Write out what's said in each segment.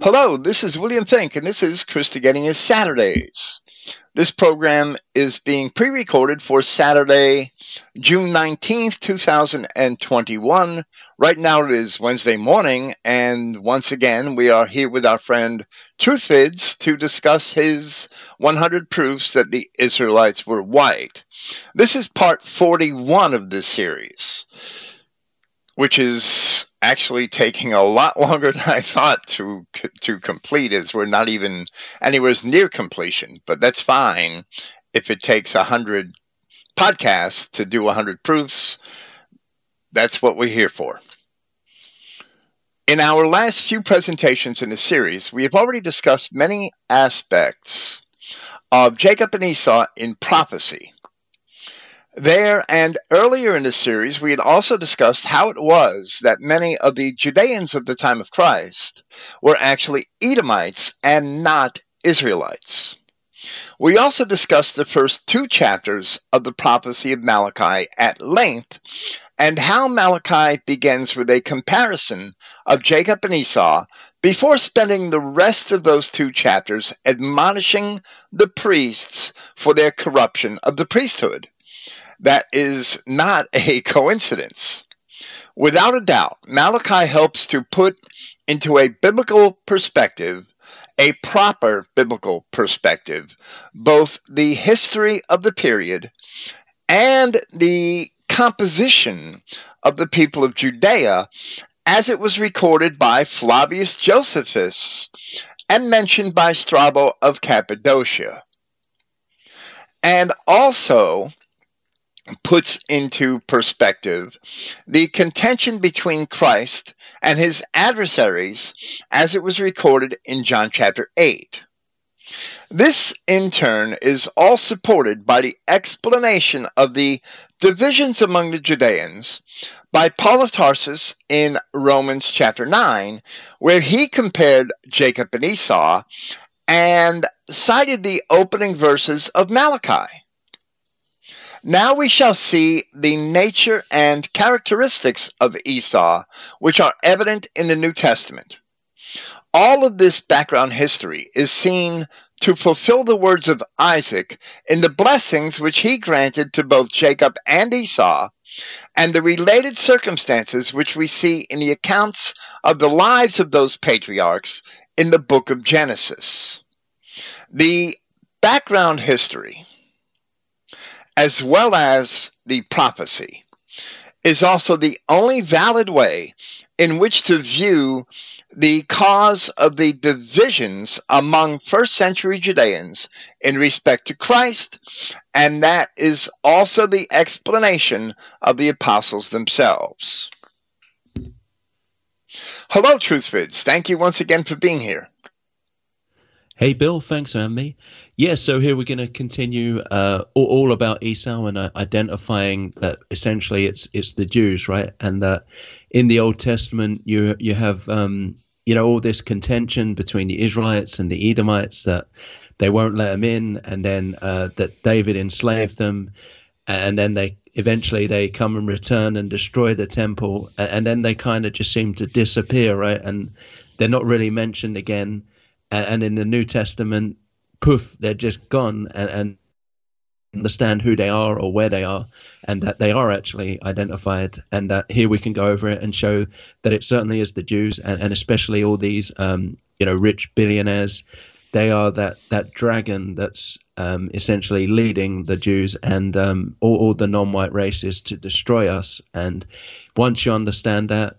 Hello, this is William Finck, and this is Christogenea Saturdays. This program is being pre recorded for Saturday, June 19th, 2021. Right now it is Wednesday morning, and once again, we are here with our friend Truthvids to discuss his 100 proofs that the Israelites were white. This is part 41 of this series, which is actually taking a lot longer than I thought to to complete. Is we're not even anywhere near completion, but that's fine if it takes a hundred podcasts to do a hundred proofs. That's what we're here for. In our last few presentations in the series, we have already discussed many aspects of Jacob and Esau in prophecy. There and earlier in the series, we had also discussed how it was that many of the Judeans of the time of Christ were actually Edomites and not Israelites. We also discussed the first two chapters of the prophecy of Malachi at length and how Malachi begins with a comparison of Jacob and Esau before spending the rest of those two chapters admonishing the priests for their corruption of the priesthood that is not a coincidence. Without a doubt, Malachi helps to put into a biblical perspective, a proper biblical perspective, both the history of the period and the composition of the people of Judea as it was recorded by Flavius Josephus and mentioned by Strabo of Cappadocia. And also puts into perspective the contention between Christ and his adversaries as it was recorded in John chapter 8. This, in turn, is all supported by the explanation of the divisions among the Judeans by Paul of Tarsus in Romans chapter 9, where he compared Jacob and Esau and cited the opening verses of Malachi. Now we shall see the nature and characteristics of Esau, which are evident in the New Testament. All of this background history is seen to fulfill the words of Isaac in the blessings which he granted to both Jacob and Esau, and the related circumstances which we see in the accounts of the lives of those patriarchs in the book of Genesis. The background history as well as the prophecy, is also the only valid way in which to view the cause of the divisions among first century Judeans in respect to Christ, and that is also the explanation of the apostles themselves. Hello, Truthvids. Thank you once again for being here. Hey, Bill. Thanks me. Yeah, so here we're going to continue uh, all, about Esau and uh, identifying that essentially it's it's the Jews, right? And that in the Old Testament you you have um, you know all this contention between the Israelites and the Edomites that they won't let them in, and then uh, that David enslaved them, and then they eventually they come and return and destroy the temple, and then they kind of just seem to disappear, right? And they're not really mentioned again. And in the New Testament, poof, they're just gone and, and understand who they are or where they are and that they are actually identified and that here we can go over it and show that it certainly is the Jews and, and especially all these um, you know rich billionaires. They are that that dragon that's um, essentially leading the Jews and um, all, all the non-white races to destroy us. And once you understand that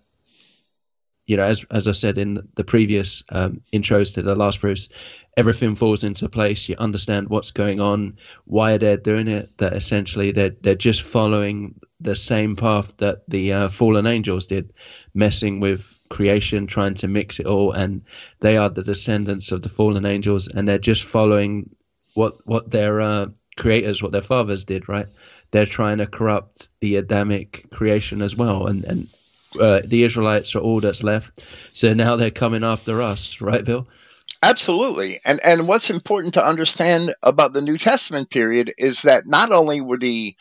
you know as as I said in the previous um, intros to the last proofs everything falls into place. You understand what's going on, why they're doing it. That essentially they're they're just following the same path that the uh, fallen angels did, messing with creation, trying to mix it all, and they are the descendants of the fallen angels, and they're just following what what their uh, creators, what their fathers did. Right? They're trying to corrupt the Adamic creation as well, and and. Uh, the Israelites are all that's left, so now they're coming after us, right, Bill? Absolutely. And and what's important to understand about the New Testament period is that not only were the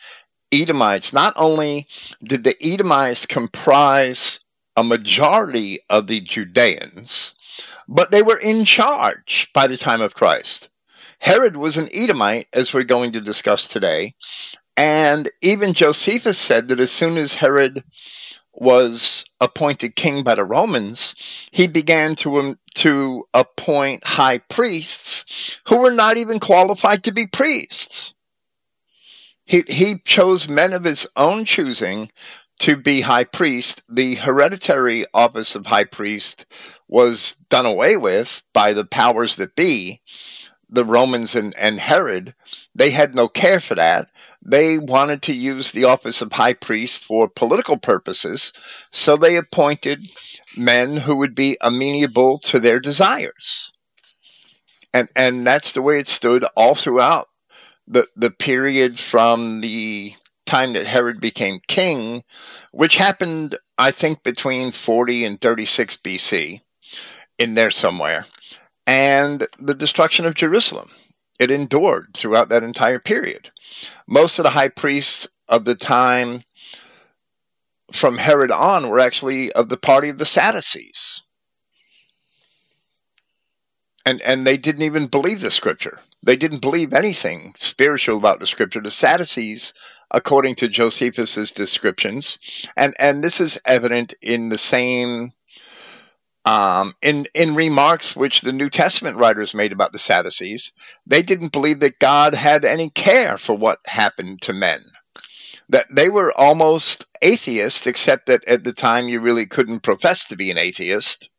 Edomites, not only did the Edomites comprise a majority of the Judeans, but they were in charge by the time of Christ. Herod was an Edomite, as we're going to discuss today, and even Josephus said that as soon as Herod was appointed king by the Romans, he began to, um, to appoint high priests who were not even qualified to be priests. He, he chose men of his own choosing to be high priest. The hereditary office of high priest was done away with by the powers that be, the Romans and, and Herod. They had no care for that they wanted to use the office of high priest for political purposes, so they appointed men who would be amenable to their desires. And and that's the way it stood all throughout the the period from the time that Herod became king, which happened I think between 40 and 36 BC in there somewhere, and the destruction of Jerusalem. It endured throughout that entire period. Most of the high priests of the time from Herod on were actually of the party of the Sadducees. And and they didn't even believe the scripture. They didn't believe anything spiritual about the scripture. The Sadducees, according to Josephus's descriptions, and, and this is evident in the same um, in in remarks which the New Testament writers made about the Sadducees, they didn't believe that God had any care for what happened to men. That they were almost atheists, except that at the time you really couldn't profess to be an atheist.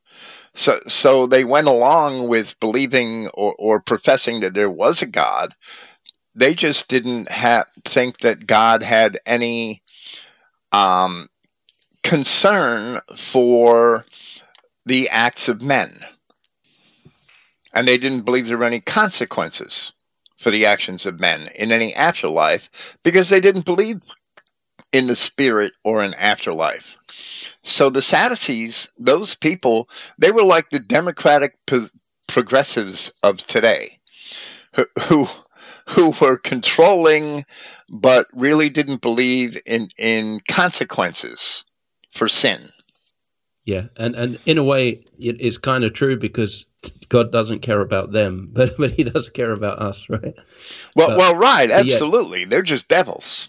So, so they went along with believing or, or professing that there was a God. They just didn't think that God had any um, concern for the acts of men. And they didn't believe there were any consequences for the actions of men in any afterlife because they didn't believe in the spirit or an afterlife. So the Sadducees, those people, they were like the democratic progressives of today who, who who were controlling but really didn't believe in in consequences for sin. Yeah, and and in a way, it is kind of true because God doesn't care about them, but but He does care about us, right? Well, but, well, right, absolutely. Yeah, They're just devils.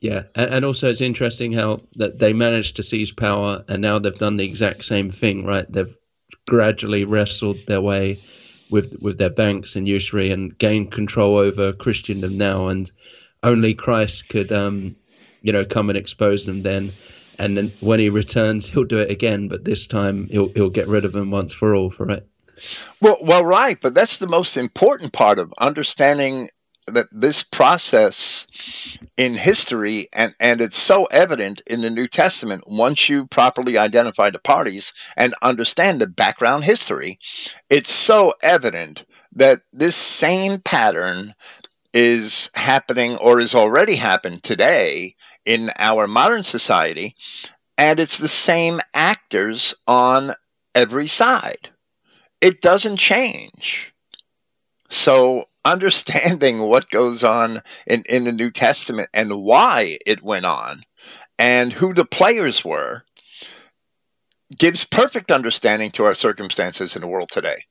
Yeah, and, and also it's interesting how that they managed to seize power, and now they've done the exact same thing, right? They've gradually wrestled their way with with their banks and usury and gained control over Christendom now, and only Christ could, um, you know, come and expose them then and then when he returns, he'll do it again, but this time he'll he'll get rid of him once for all for it. Well, well, right, but that's the most important part of understanding that this process in history and and it's so evident in the New Testament once you properly identify the parties and understand the background history it's so evident that this same pattern is happening or is already happened today in our modern society, and it's the same actors on every side. It doesn't change. So, understanding what goes on in, in the New Testament and why it went on and who the players were gives perfect understanding to our circumstances in the world today.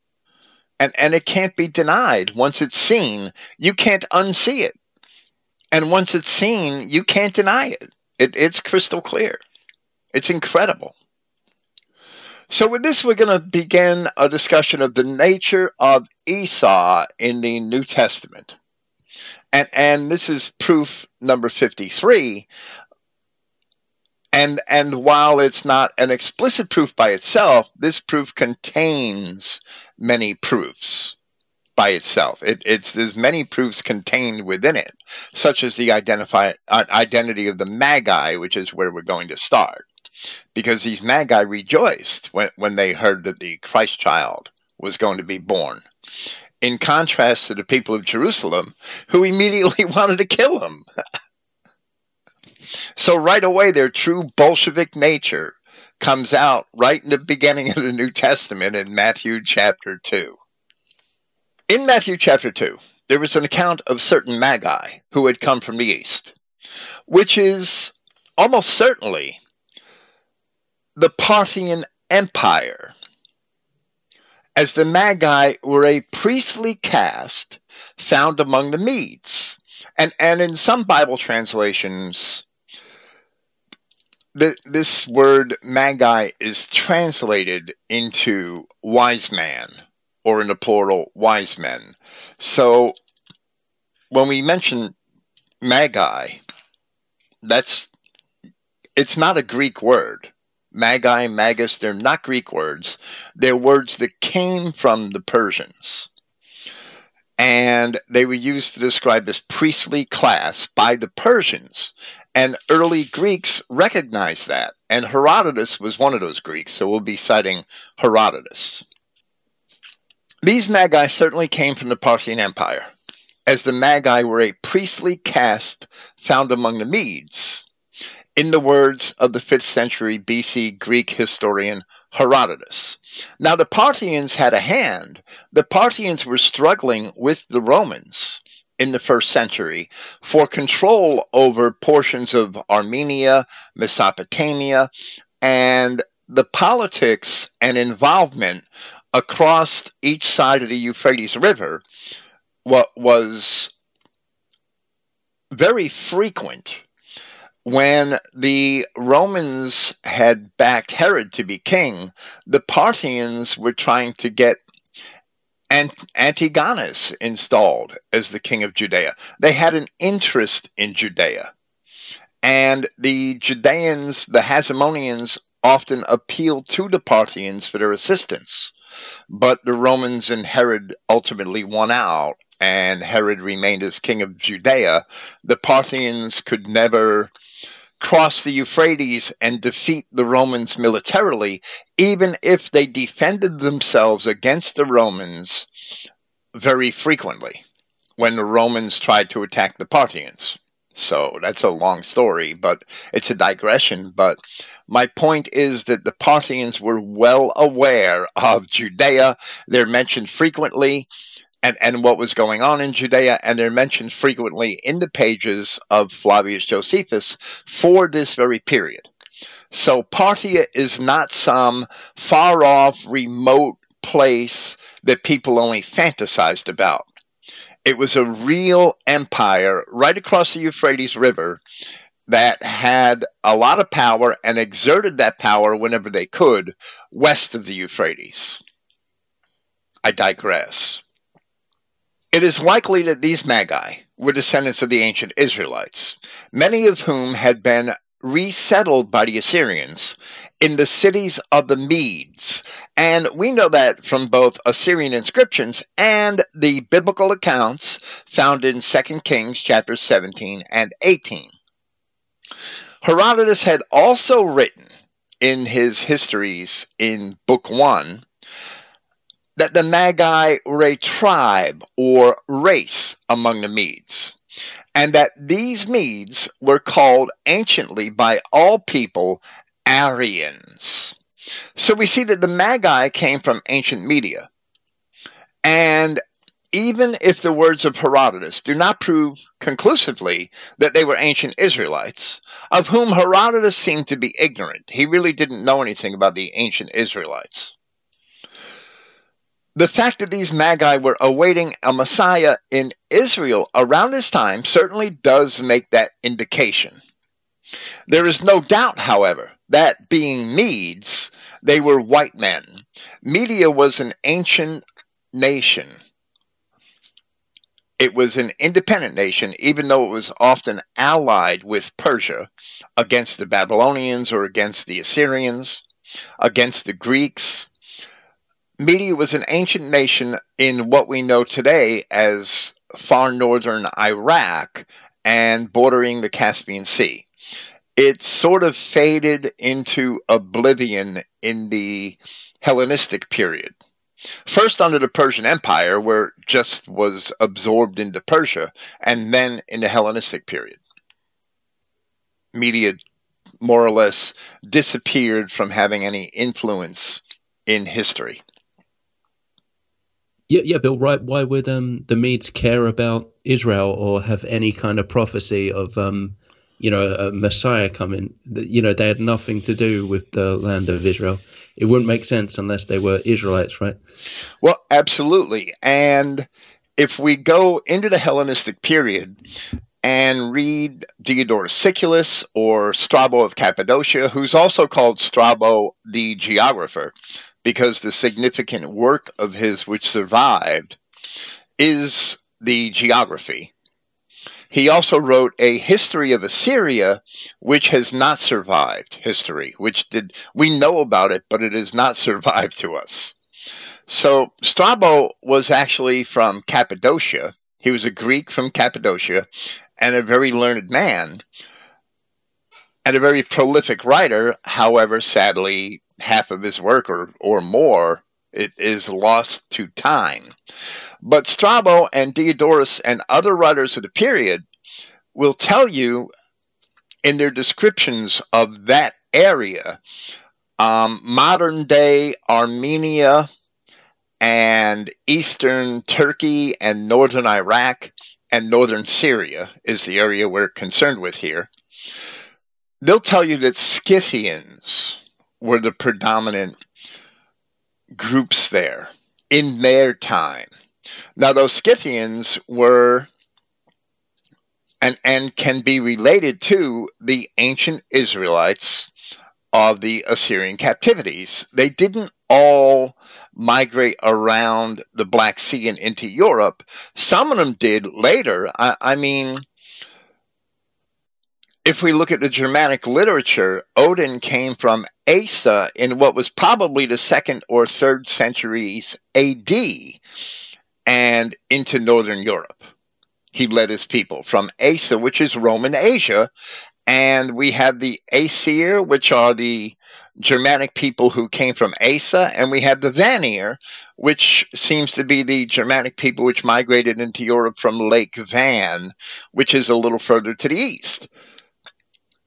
And, and it can't be denied. Once it's seen, you can't unsee it. And once it's seen, you can't deny it. it it's crystal clear. It's incredible. So, with this, we're going to begin a discussion of the nature of Esau in the New Testament. And, and this is proof number 53. And, and while it's not an explicit proof by itself, this proof contains many proofs by itself. It, it's there's many proofs contained within it, such as the identify uh, identity of the Magi, which is where we're going to start, because these Magi rejoiced when when they heard that the Christ child was going to be born. In contrast to the people of Jerusalem, who immediately wanted to kill him. so right away, their true Bolshevik nature comes out right in the beginning of the New Testament in Matthew chapter 2. In Matthew chapter 2, there was an account of certain magi who had come from the east, which is almost certainly the Parthian Empire. as the Magi were a priestly caste found among the Medes. And, and in some Bible translations, this word Magi is translated into wise man, or in the plural, wise men. So when we mention Magi, that's it's not a Greek word. Magi, Magus, they're not Greek words. They're words that came from the Persians. And they were used to describe this priestly class by the Persians. And early Greeks recognized that. And Herodotus was one of those Greeks, so we'll be citing Herodotus. These Magi certainly came from the Parthian Empire, as the Magi were a priestly caste found among the Medes in the words of the 5th century BC Greek historian Herodotus. Now, the Parthians had a hand. The Parthians were struggling with the Romans in the first century for control over portions of Armenia, Mesopotamia, and the politics and involvement across each side of the Euphrates River what was very frequent when the Romans had backed Herod to be king, the Parthians were trying to get Antigonus installed as the king of Judea. They had an interest in Judea. And the Judeans, the Hasmoneans, often appealed to the Parthians for their assistance. But the Romans and Herod ultimately won out, and Herod remained as king of Judea. The Parthians could never cross the Euphrates and defeat the Romans militarily, even if they defended themselves against the Romans very frequently when the Romans tried to attack the Parthians. So that's a long story, but it's a digression. But my point is that the Parthians were well aware of Judea. They're mentioned frequently and, and what was going on in Judea, and they're mentioned frequently in the pages of Flavius Josephus for this very period. So Parthia is not some far off, remote place that people only fantasized about. It was a real empire right across the Euphrates River that had a lot of power and exerted that power whenever they could west of the Euphrates. I digress. It is likely that these Magi were descendants of the ancient Israelites, many of whom had been resettled by the Assyrians in the cities of the Medes. And we know that from both Assyrian inscriptions and the biblical accounts found in 2 Kings chapters 17 and 18. Herodotus had also written in his histories in Book 1 that the Magi were a tribe or race among the Medes, and that these Medes were called anciently by all people Aryans. So we see that the Magi came from ancient Media. And even if the words of Herodotus do not prove conclusively that they were ancient Israelites, of whom Herodotus seemed to be ignorant, he really didn't know anything about the ancient Israelites the fact that these magi were awaiting a Messiah in Israel around this time certainly does make that indication. There is no doubt, however, that being Medes, they were white men. Media was an ancient nation. It was an independent nation, even though it was often allied with Persia against the Babylonians or against the Assyrians, against the Greeks, Media was an ancient nation in what we know today as far northern Iraq and bordering the Caspian Sea. It sort of faded into oblivion in the Hellenistic period. First under the Persian Empire, where it just was absorbed into Persia, and then in the Hellenistic period. Media more or less disappeared from having any influence in history. Yeah, yeah, Bill. Right? Why would um, the Medes care about Israel or have any kind of prophecy of um, you know, a Messiah coming. You know, they had nothing to do with the land of Israel. It wouldn't make sense unless they were Israelites, right? Well, absolutely. And if we go into the Hellenistic period and read Diodorus Siculus or Strabo of Cappadocia, who's also called Strabo the geographer, because the significant work of his which survived is the geography. He also wrote a history of Assyria, which has not survived history, which did we know about it, but it has not survived to us. So Strabo was actually from Cappadocia. He was a Greek from Cappadocia and a very learned man and a very prolific writer. However, sadly, half of his work or, or more it is lost to time. But Strabo and Diodorus and other writers of the period will tell you in their descriptions of that area, um, modern day Armenia and eastern Turkey and northern Iraq and northern Syria is the area we're concerned with here. They'll tell you that Scythians were the predominant groups there in their time. Now, those Scythians were and, and can be related to the ancient Israelites of the Assyrian captivities. They didn't all migrate around the Black Sea and into Europe. Some of them did later. I, I mean, if we look at the Germanic literature, Odin came from Asa in what was probably the second or third centuries AD and into northern Europe. He led his people from Asa, which is Roman Asia, and we have the Aesir, which are the Germanic people who came from Asa, and we have the Vanir, which seems to be the Germanic people which migrated into Europe from Lake Van, which is a little further to the east.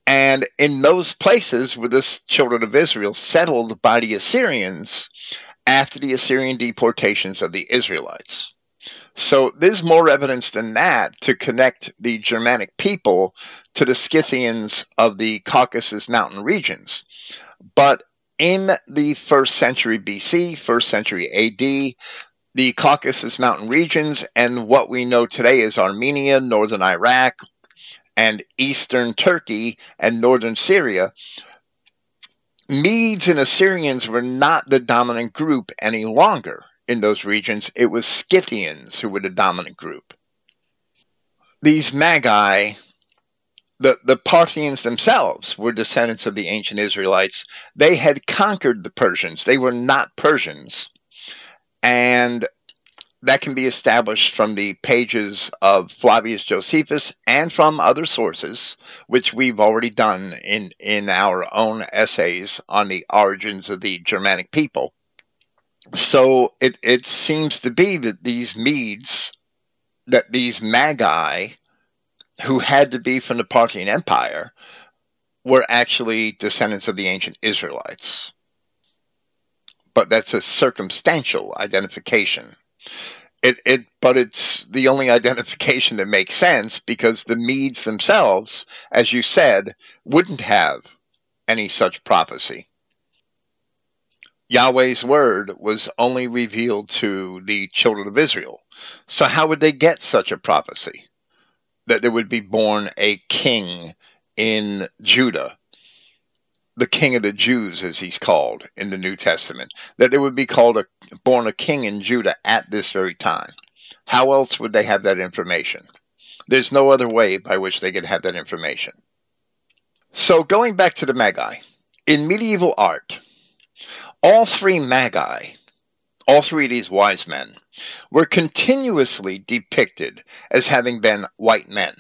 And in those places where the children of Israel settled by the Assyrians after the Assyrian deportations of the Israelites. So there's more evidence than that to connect the Germanic people to the Scythians of the Caucasus mountain regions. But in the first century BC, first century AD, the Caucasus mountain regions and what we know today as Armenia, northern Iraq, and eastern Turkey and northern Syria, Medes and Assyrians were not the dominant group any longer in those regions. It was Scythians who were the dominant group. These Magi, the, the Parthians themselves, were descendants of the ancient Israelites. They had conquered the Persians, they were not Persians. And that can be established from the pages of Flavius Josephus and from other sources, which we've already done in, in our own essays on the origins of the Germanic people. So it, it seems to be that these Medes, that these Magi, who had to be from the Parthian Empire, were actually descendants of the ancient Israelites. But that's a circumstantial identification. It, it, but it's the only identification that makes sense because the Medes themselves, as you said, wouldn't have any such prophecy. Yahweh's word was only revealed to the children of Israel. So, how would they get such a prophecy? That there would be born a king in Judah the king of the Jews, as he's called in the New Testament, that there would be called a born a king in Judah at this very time. How else would they have that information? There's no other way by which they could have that information. So going back to the Magi, in medieval art, all three Magi, all three of these wise men, were continuously depicted as having been white men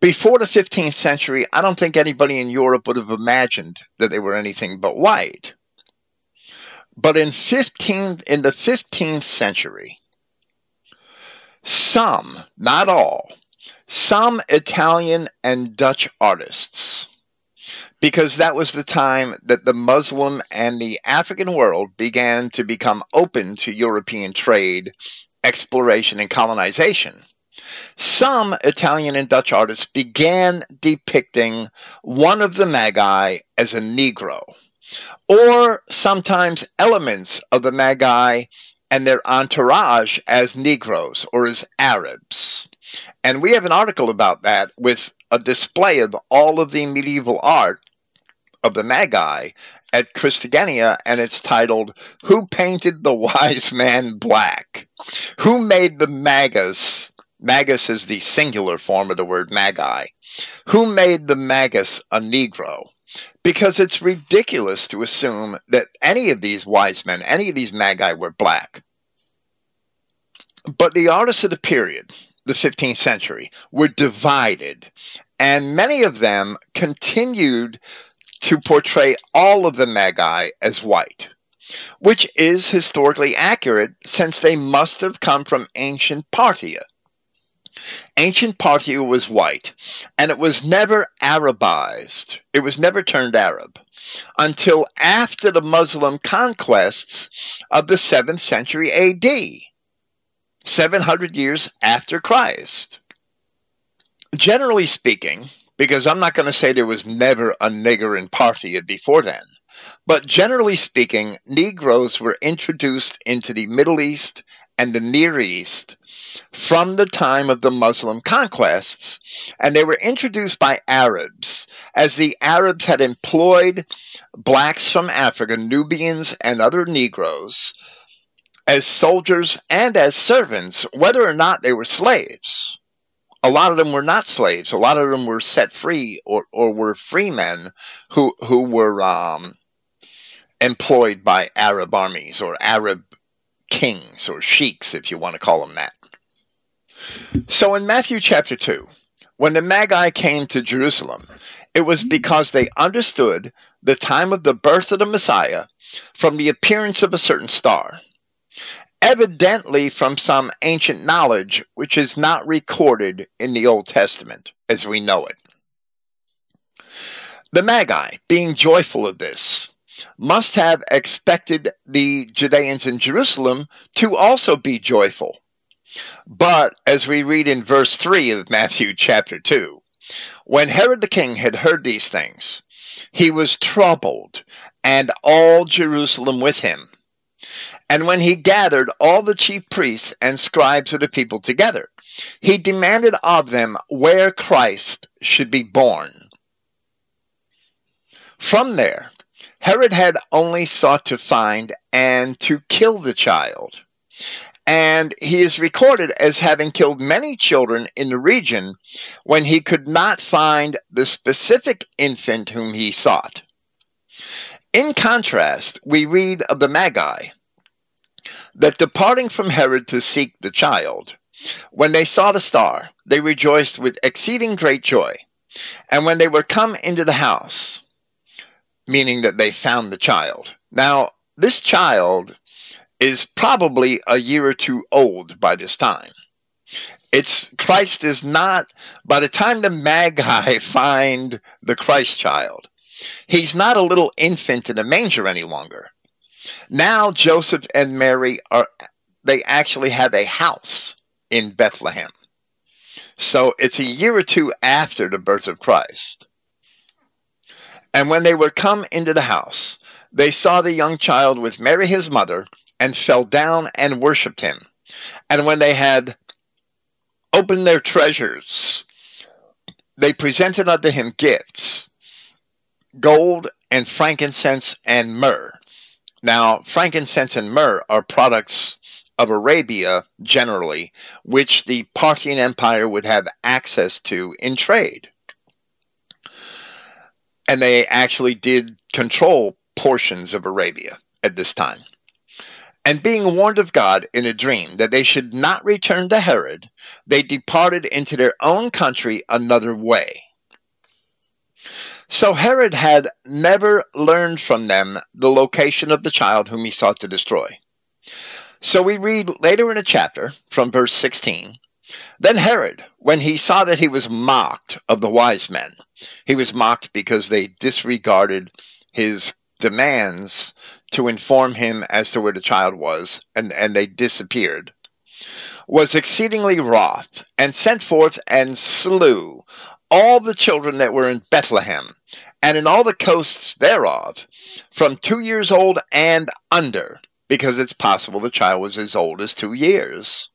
before the 15th century, I don't think anybody in Europe would have imagined that they were anything but white. But in 15 in the 15th century, some, not all, some Italian and Dutch artists, because that was the time that the Muslim and the African world began to become open to European trade, exploration, and colonization Some Italian and Dutch artists began depicting one of the Magi as a Negro, or sometimes elements of the Magi and their entourage as Negroes or as Arabs. And we have an article about that with a display of all of the medieval art of the Magi at Christogenea, and it's titled Who Painted the Wise Man Black? Who made the Magus Magus is the singular form of the word magi. Who made the magus a Negro? Because it's ridiculous to assume that any of these wise men, any of these magi were black. But the artists of the period, the 15th century, were divided, and many of them continued to portray all of the magi as white, which is historically accurate since they must have come from ancient Parthia Ancient Parthia was white, and it was never Arabized. It was never turned Arab until after the Muslim conquests of the 7th century AD, 700 years after Christ. Generally speaking, because I'm not going to say there was never a nigger in Parthia before then, but generally speaking, Negroes were introduced into the Middle East and the Near East from the time of the Muslim conquests, and they were introduced by Arabs, as the Arabs had employed blacks from Africa, Nubians, and other Negroes as soldiers and as servants, whether or not they were slaves. A lot of them were not slaves. A lot of them were set free or, or were free men who, who were um, employed by Arab armies or Arab kings or sheiks, if you want to call them that. So in Matthew chapter 2, when the Magi came to Jerusalem, it was because they understood the time of the birth of the Messiah from the appearance of a certain star, evidently from some ancient knowledge which is not recorded in the Old Testament as we know it. The Magi, being joyful of this, must have expected the Judeans in Jerusalem to also be joyful. But as we read in verse 3 of Matthew chapter 2, when Herod the king had heard these things, he was troubled, and all Jerusalem with him. And when he gathered all the chief priests and scribes of the people together, he demanded of them where Christ should be born. From there, Herod had only sought to find and to kill the child. And he is recorded as having killed many children in the region when he could not find the specific infant whom he sought. In contrast, we read of the Magi that departing from Herod to seek the child, when they saw the star, they rejoiced with exceeding great joy. And when they were come into the house, meaning that they found the child. Now, this child is probably a year or two old by this time. It's Christ is not by the time the Magi find the Christ child, he's not a little infant in a manger any longer. Now Joseph and Mary are they actually have a house in Bethlehem. So it's a year or two after the birth of Christ. And when they were come into the house, they saw the young child with Mary his mother, and fell down and worshipped him. And when they had opened their treasures, they presented unto him gifts gold and frankincense and myrrh. Now, frankincense and myrrh are products of Arabia generally, which the Parthian Empire would have access to in trade and they actually did control portions of Arabia at this time. And being warned of God in a dream that they should not return to Herod, they departed into their own country another way. So Herod had never learned from them the location of the child whom he sought to destroy. So we read later in a chapter, from verse 16, then Herod, when he saw that he was mocked of the wise men, he was mocked because they disregarded his demands to inform him as to where the child was, and, and they disappeared. was exceedingly wroth, and sent forth and slew all the children that were in Bethlehem, and in all the coasts thereof, from two years old and under, because it's possible the child was as old as two years.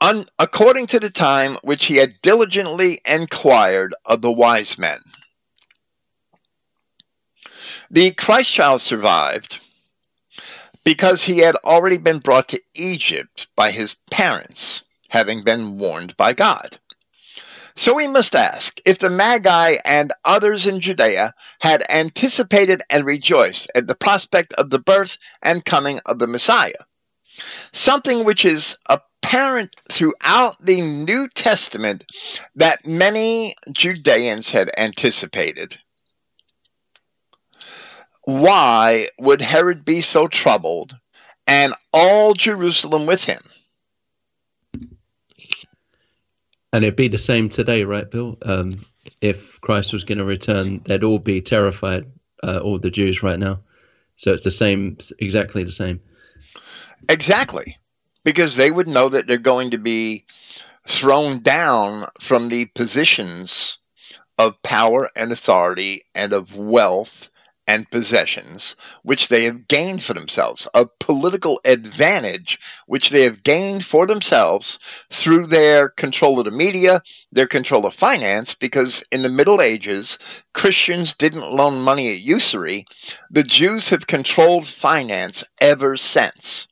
Un- according to the time which he had diligently inquired of the wise men. The Christ child survived because he had already been brought to Egypt by his parents, having been warned by God. So we must ask if the Magi and others in Judea had anticipated and rejoiced at the prospect of the birth and coming of the Messiah, something which is apparent throughout the New Testament that many Judeans had anticipated. Why would Herod be so troubled and all Jerusalem with him? And it'd be the same today, right, Bill? Um, if Christ was going to return, they'd all be terrified, uh, all the Jews right now. So it's the same, exactly the same. Exactly. Because they would know that they're going to be thrown down from the positions of power and authority and of wealth and possessions which they have gained for themselves, a political advantage which they have gained for themselves through their control of the media, their control of finance, because in the Middle Ages, Christians didn't loan money at usury. The Jews have controlled finance ever since.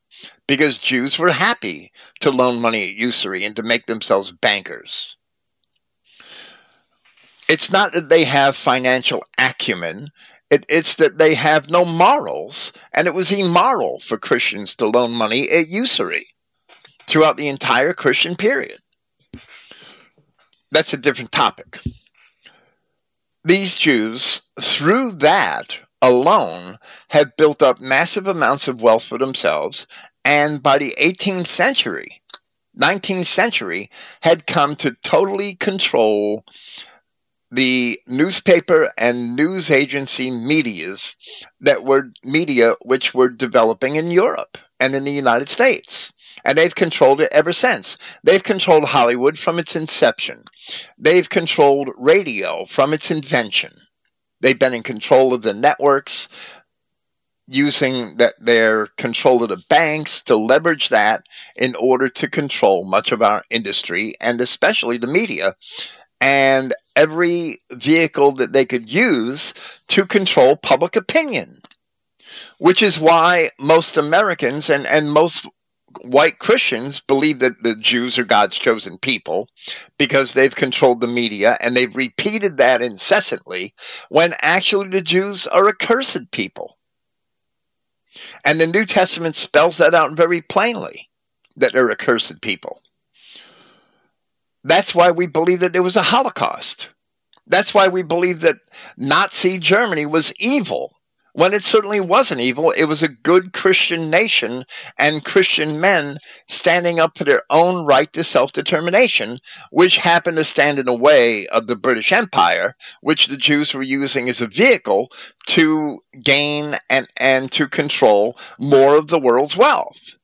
Because Jews were happy to loan money at usury and to make themselves bankers it's not that they have financial acumen it, it's that they have no morals, and it was immoral for Christians to loan money at usury throughout the entire Christian period. That's a different topic. These Jews, through that alone, have built up massive amounts of wealth for themselves, and by the 18th century, 19th century, had come to totally control the newspaper and news agency medias that were media which were developing in Europe and in the United States. And they've controlled it ever since. They've controlled Hollywood from its inception. They've controlled radio from its invention. They've been in control of the networks, using that their control of the banks to leverage that in order to control much of our industry and especially the media and every vehicle that they could use to control public opinion, which is why most Americans and, and most white Christians believe that the Jews are God's chosen people because they've controlled the media and they've repeated that incessantly when actually the Jews are a cursed people. And the New Testament spells that out very plainly that they're a cursed people. That's why we believe that there was a Holocaust. That's why we believe that Nazi Germany was evil when it certainly wasn't evil. It was a good Christian nation and Christian men standing up for their own right to self determination, which happened to stand in the way of the British Empire, which the Jews were using as a vehicle to gain and, and to control more of the world's wealth.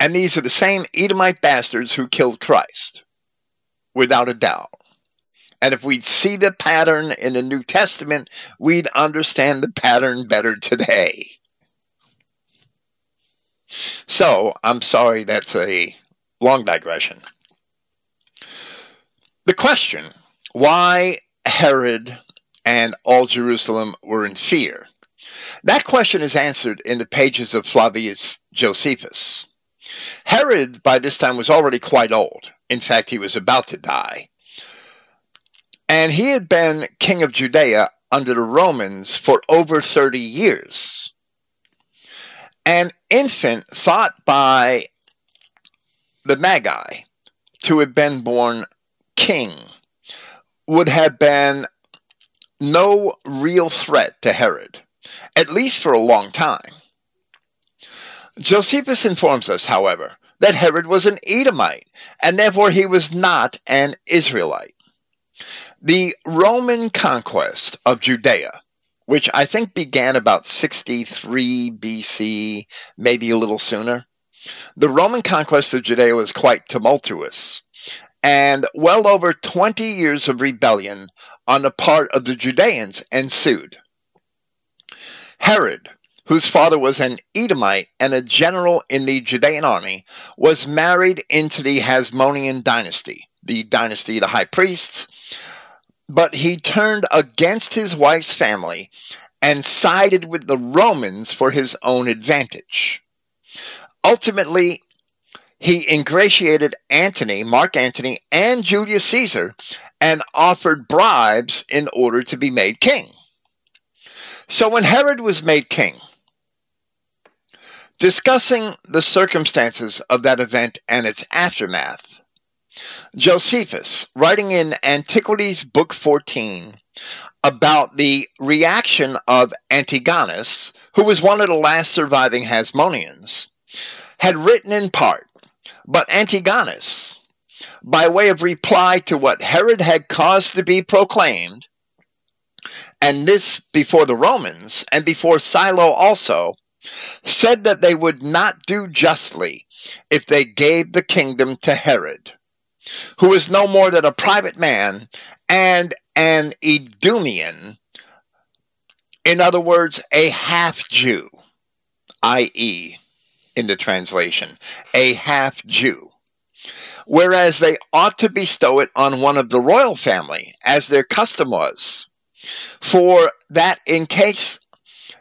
And these are the same Edomite bastards who killed Christ, without a doubt. And if we'd see the pattern in the New Testament, we'd understand the pattern better today. So, I'm sorry that's a long digression. The question why Herod and all Jerusalem were in fear. That question is answered in the pages of Flavius Josephus. Herod, by this time, was already quite old. In fact, he was about to die. And he had been king of Judea under the Romans for over 30 years. An infant thought by the Magi to have been born king would have been no real threat to Herod, at least for a long time. Josephus informs us, however, that Herod was an Edomite, and therefore he was not an Israelite. The Roman conquest of Judea which I think began about 63 BC, maybe a little sooner, the Roman conquest of Judea was quite tumultuous, and well over 20 years of rebellion on the part of the Judeans ensued. Herod, whose father was an Edomite and a general in the Judean army, was married into the Hasmonean dynasty, the dynasty of the high priests, but he turned against his wife's family and sided with the Romans for his own advantage. Ultimately, he ingratiated Antony, Mark Antony, and Julius Caesar and offered bribes in order to be made king. So when Herod was made king, discussing the circumstances of that event and its aftermath, Josephus, writing in Antiquities, Book 14, about the reaction of Antigonus, who was one of the last surviving Hasmoneans, had written in part, but Antigonus, by way of reply to what Herod had caused to be proclaimed, and this before the Romans and before Silo also, said that they would not do justly if they gave the kingdom to Herod, who was no more than a private man and an Edomian, in other words, a half Jew, i.e., in the translation, a half Jew. Whereas they ought to bestow it on one of the royal family, as their custom was, for that in case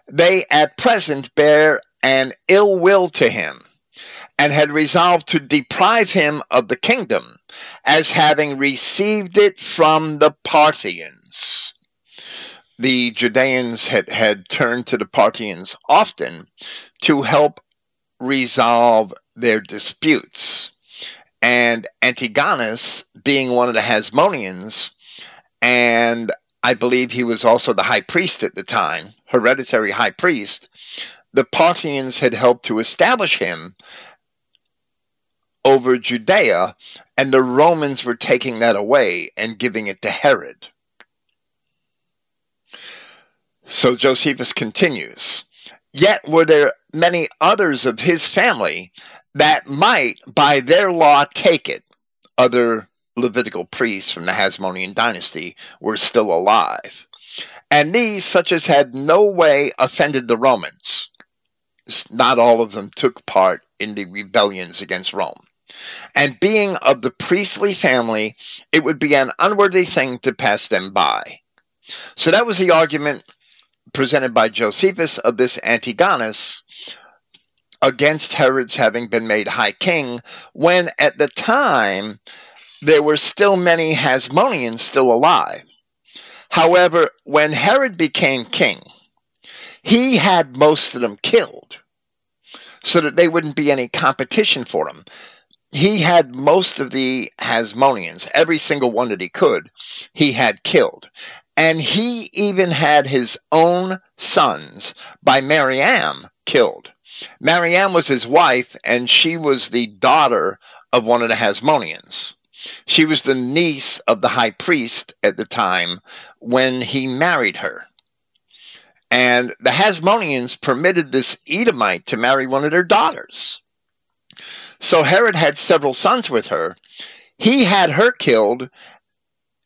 they at present bear an ill will to him, and had resolved to deprive him of the kingdom, as having received it from the Parthians. The Judeans had, had turned to the Parthians often to help resolve their disputes. And Antigonus, being one of the Hasmoneans, and I believe he was also the high priest at the time, hereditary high priest, the Parthians had helped to establish him over Judea, and the Romans were taking that away and giving it to Herod. So Josephus continues Yet were there many others of his family that might, by their law, take it. Other Levitical priests from the Hasmonean dynasty were still alive. And these, such as had no way offended the Romans, not all of them took part in the rebellions against Rome. And being of the priestly family, it would be an unworthy thing to pass them by. So that was the argument presented by Josephus of this Antigonus against Herod's having been made high king, when at the time there were still many Hasmoneans still alive. However, when Herod became king, he had most of them killed so that there wouldn't be any competition for them. He had most of the Hasmoneans, every single one that he could, he had killed. And he even had his own sons by Mariam killed. Mariam was his wife, and she was the daughter of one of the Hasmoneans. She was the niece of the high priest at the time when he married her. And the Hasmoneans permitted this Edomite to marry one of their daughters. So Herod had several sons with her. He had her killed,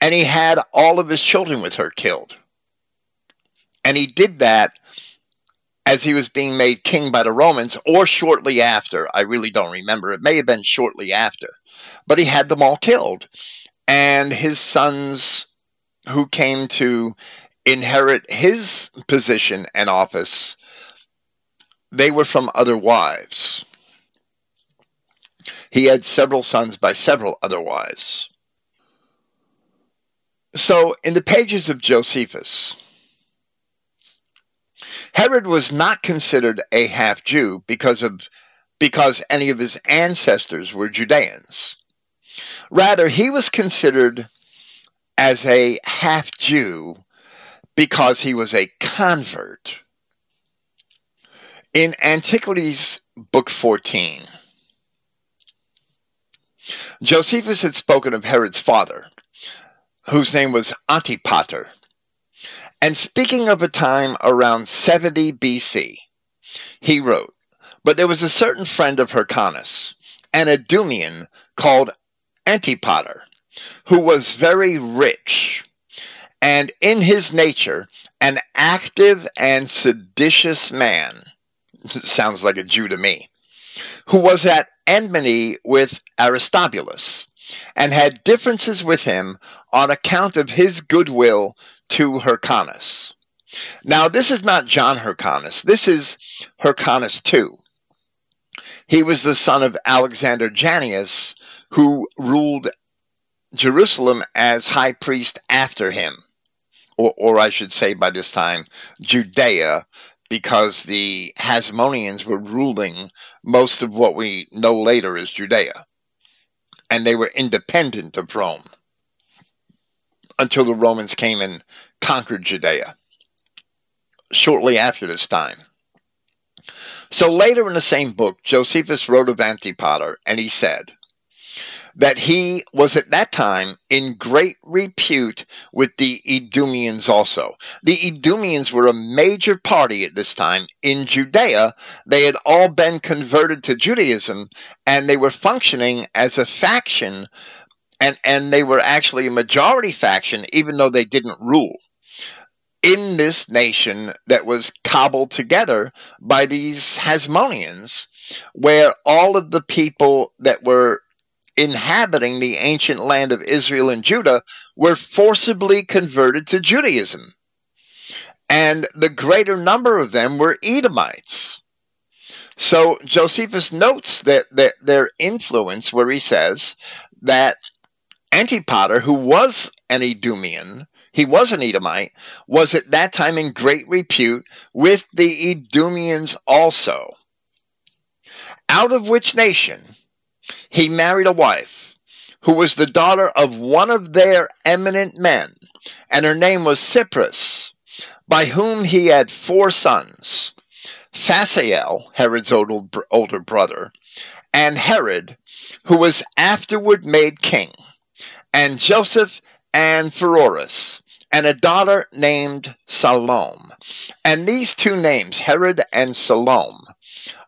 and he had all of his children with her killed. And he did that as he was being made king by the Romans or shortly after. I really don't remember. It may have been shortly after. But he had them all killed. And his sons who came to inherit his position and office, they were from other wives. He had several sons by several other wives. So, in the pages of Josephus, Herod was not considered a half Jew because of because any of his ancestors were Judeans. Rather, he was considered as a half Jew because he was a convert. In Antiquities, Book 14, Josephus had spoken of Herod's father, whose name was Antipater. And speaking of a time around 70 BC, he wrote, But there was a certain friend of Hyrcanus, an Idumean called Antipater, who was very rich, and in his nature an active and seditious man. Sounds like a Jew to me. Who was at enmity with Aristobulus, and had differences with him on account of his goodwill to Hyrcanus. Now, this is not John Hyrcanus. This is Hyrcanus II. He was the son of Alexander Jannaeus, who ruled Jerusalem as high priest after him. Or, or I should say by this time, Judea, because the Hasmoneans were ruling most of what we know later as Judea. And they were independent of Rome until the Romans came and conquered Judea shortly after this time. So later in the same book, Josephus wrote of Antipater, and he said, that he was at that time in great repute with the Idumeans also. The Idumeans were a major party at this time in Judea. They had all been converted to Judaism and they were functioning as a faction and, and they were actually a majority faction even though they didn't rule in this nation that was cobbled together by these Hasmoneans, where all of the people that were inhabiting the ancient land of Israel and Judah were forcibly converted to Judaism. And the greater number of them were Edomites. So Josephus notes that, that their influence, where he says that Antipater, who was an Edomian, he was an Edomite, was at that time in great repute with the Edomians also. Out of which nation he married a wife who was the daughter of one of their eminent men, and her name was Cypris, by whom he had four sons Phasael, Herod's older brother, and Herod, who was afterward made king, and Joseph and Pheroras, and a daughter named Salome. And these two names, Herod and Salome,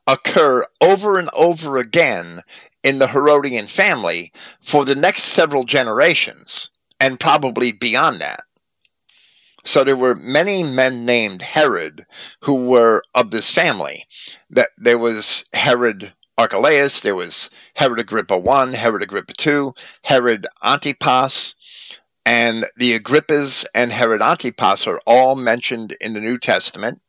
occur over and over again in the Herodian family for the next several generations, and probably beyond that. So there were many men named Herod who were of this family. That there was Herod Archelaus, there was Herod Agrippa I, Herod Agrippa II, Herod Antipas, and the Agrippas and Herod Antipas are all mentioned in the New Testament.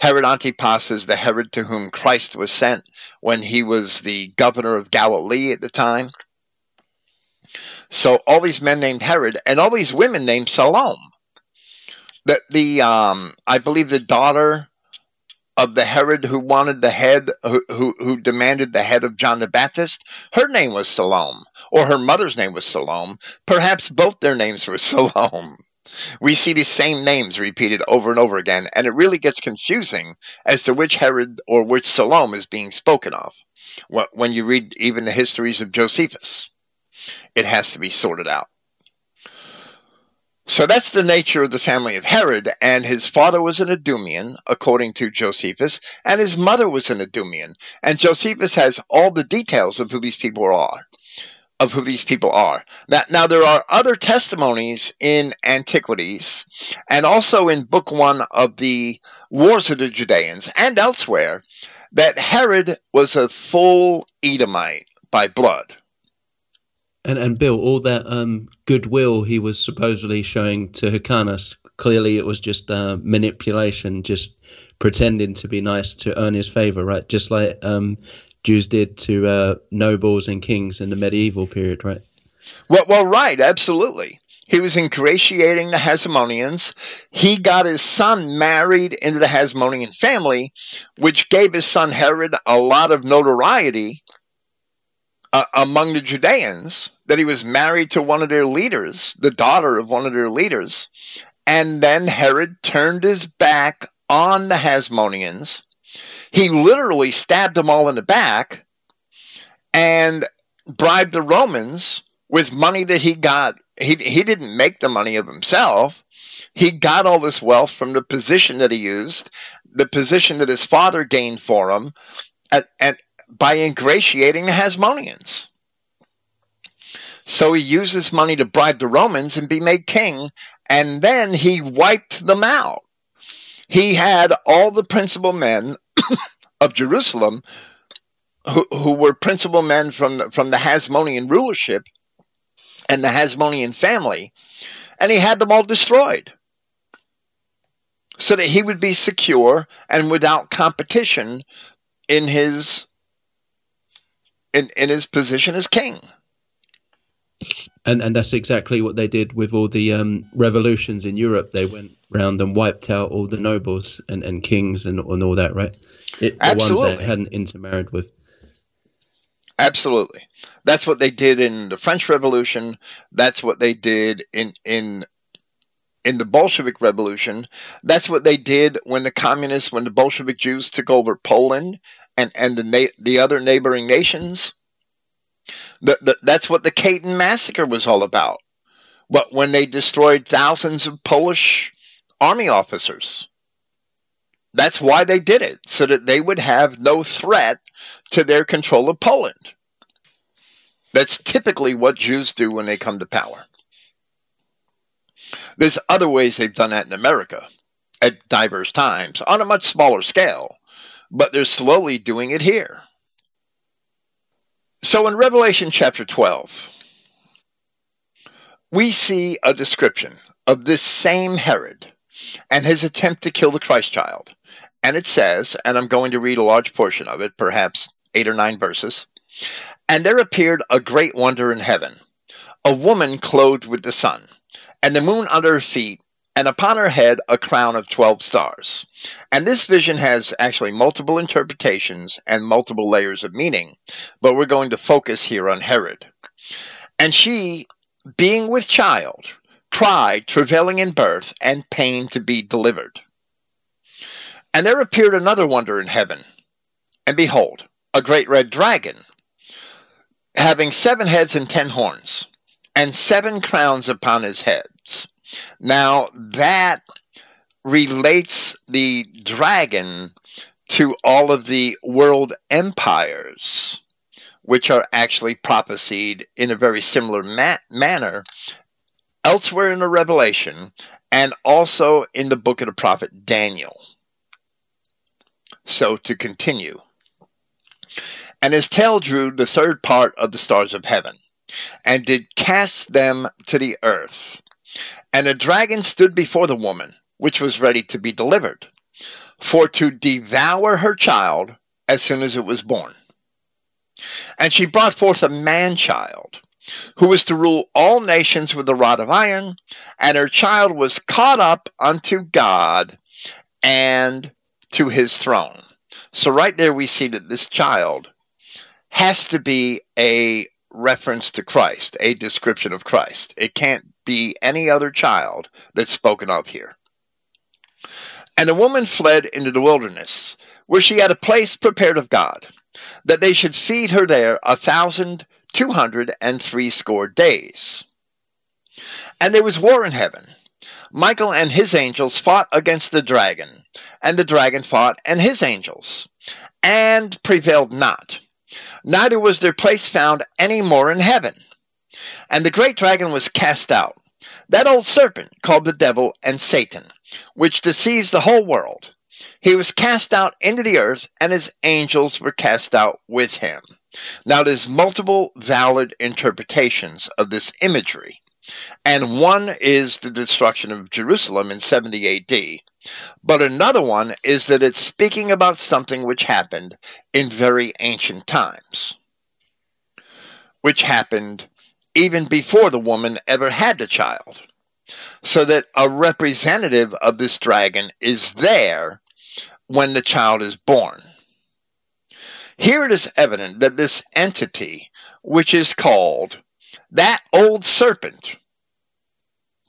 Herod Antipas is the Herod to whom Christ was sent when he was the governor of Galilee at the time. So all these men named Herod and all these women named Salome. That the um, I believe the daughter of the Herod who wanted the head, who, who, who demanded the head of John the Baptist, her name was Salome, or her mother's name was Salome. Perhaps both their names were Salome. We see these same names repeated over and over again, and it really gets confusing as to which Herod or which Salome is being spoken of. When you read even the histories of Josephus, it has to be sorted out. So that's the nature of the family of Herod, and his father was an Idumean, according to Josephus, and his mother was an Idumean. And Josephus has all the details of who these people are of who these people are. Now, now, there are other testimonies in Antiquities and also in Book One of the Wars of the Judeans and elsewhere that Herod was a full Edomite by blood. And and Bill, all that um, goodwill he was supposedly showing to Hyrcanus, clearly it was just uh, manipulation, just pretending to be nice to earn his favor, right? Just like um, Jews did to uh, nobles and kings in the medieval period, right? Well, well, right, absolutely. He was ingratiating the Hasmoneans. He got his son married into the Hasmonean family, which gave his son Herod a lot of notoriety uh, among the Judeans that he was married to one of their leaders, the daughter of one of their leaders. And then Herod turned his back on the Hasmoneans he literally stabbed them all in the back and bribed the Romans with money that he got. He, he didn't make the money of himself. He got all this wealth from the position that he used, the position that his father gained for him, at, at, by ingratiating the Hasmoneans. So he used this money to bribe the Romans and be made king, and then he wiped them out. He had all the principal men of Jerusalem who, who were principal men from the, from the Hasmonean rulership and the Hasmonean family, and he had them all destroyed so that he would be secure and without competition in his in, in his position as king. And and that's exactly what they did with all the um, revolutions in Europe. They went round and wiped out all the nobles and, and kings and, and all that, right? It, the Absolutely. ones they hadn't intermarried with. Absolutely. That's what they did in the French Revolution. That's what they did in in in the Bolshevik Revolution. That's what they did when the communists, when the Bolshevik Jews took over Poland and and the na- the other neighboring nations. The, the, that's what the Katyn massacre was all about. But when they destroyed thousands of Polish army officers. That's why they did it, so that they would have no threat to their control of Poland. That's typically what Jews do when they come to power. There's other ways they've done that in America at diverse times on a much smaller scale, but they're slowly doing it here. So in Revelation chapter 12, we see a description of this same Herod and his attempt to kill the Christ child. And it says, and I'm going to read a large portion of it, perhaps eight or nine verses. And there appeared a great wonder in heaven a woman clothed with the sun, and the moon under her feet, and upon her head a crown of 12 stars. And this vision has actually multiple interpretations and multiple layers of meaning, but we're going to focus here on Herod. And she, being with child, cried, travailing in birth, and pain to be delivered. And there appeared another wonder in heaven, and behold, a great red dragon, having seven heads and ten horns, and seven crowns upon his heads. Now that relates the dragon to all of the world empires, which are actually prophesied in a very similar ma- manner elsewhere in the Revelation and also in the book of the prophet Daniel. So to continue. And his tail drew the third part of the stars of heaven, and did cast them to the earth. And a dragon stood before the woman, which was ready to be delivered, for to devour her child as soon as it was born. And she brought forth a man child, who was to rule all nations with a rod of iron, and her child was caught up unto God and to his throne. So, right there, we see that this child has to be a reference to Christ, a description of Christ. It can't be any other child that's spoken of here. And the woman fled into the wilderness, where she had a place prepared of God, that they should feed her there a thousand two hundred and threescore days. And there was war in heaven. Michael and his angels fought against the dragon, and the dragon fought and his angels, and prevailed not. Neither was their place found any more in heaven. And the great dragon was cast out, that old serpent called the devil and Satan, which deceives the whole world. He was cast out into the earth, and his angels were cast out with him. Now, there's multiple valid interpretations of this imagery, and one is the destruction of Jerusalem in 70 AD, but another one is that it's speaking about something which happened in very ancient times, which happened even before the woman ever had the child. So that a representative of this dragon is there when the child is born. Here it is evident that this entity, which is called that old serpent,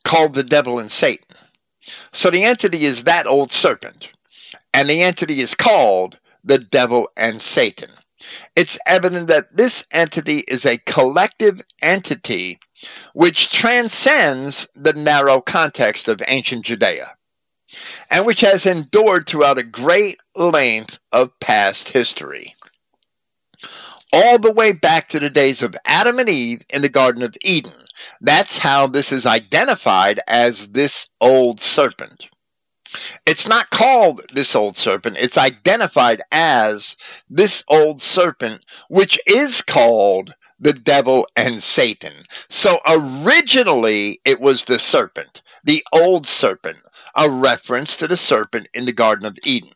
called the devil and Satan. So the entity is that old serpent, and the entity is called the devil and Satan. It's evident that this entity is a collective entity which transcends the narrow context of ancient Judea and which has endured throughout a great length of past history. All the way back to the days of Adam and Eve in the Garden of Eden. That's how this is identified as this old serpent. It's not called this old serpent, it's identified as this old serpent, which is called the devil and Satan. So originally it was the serpent, the old serpent, a reference to the serpent in the Garden of Eden.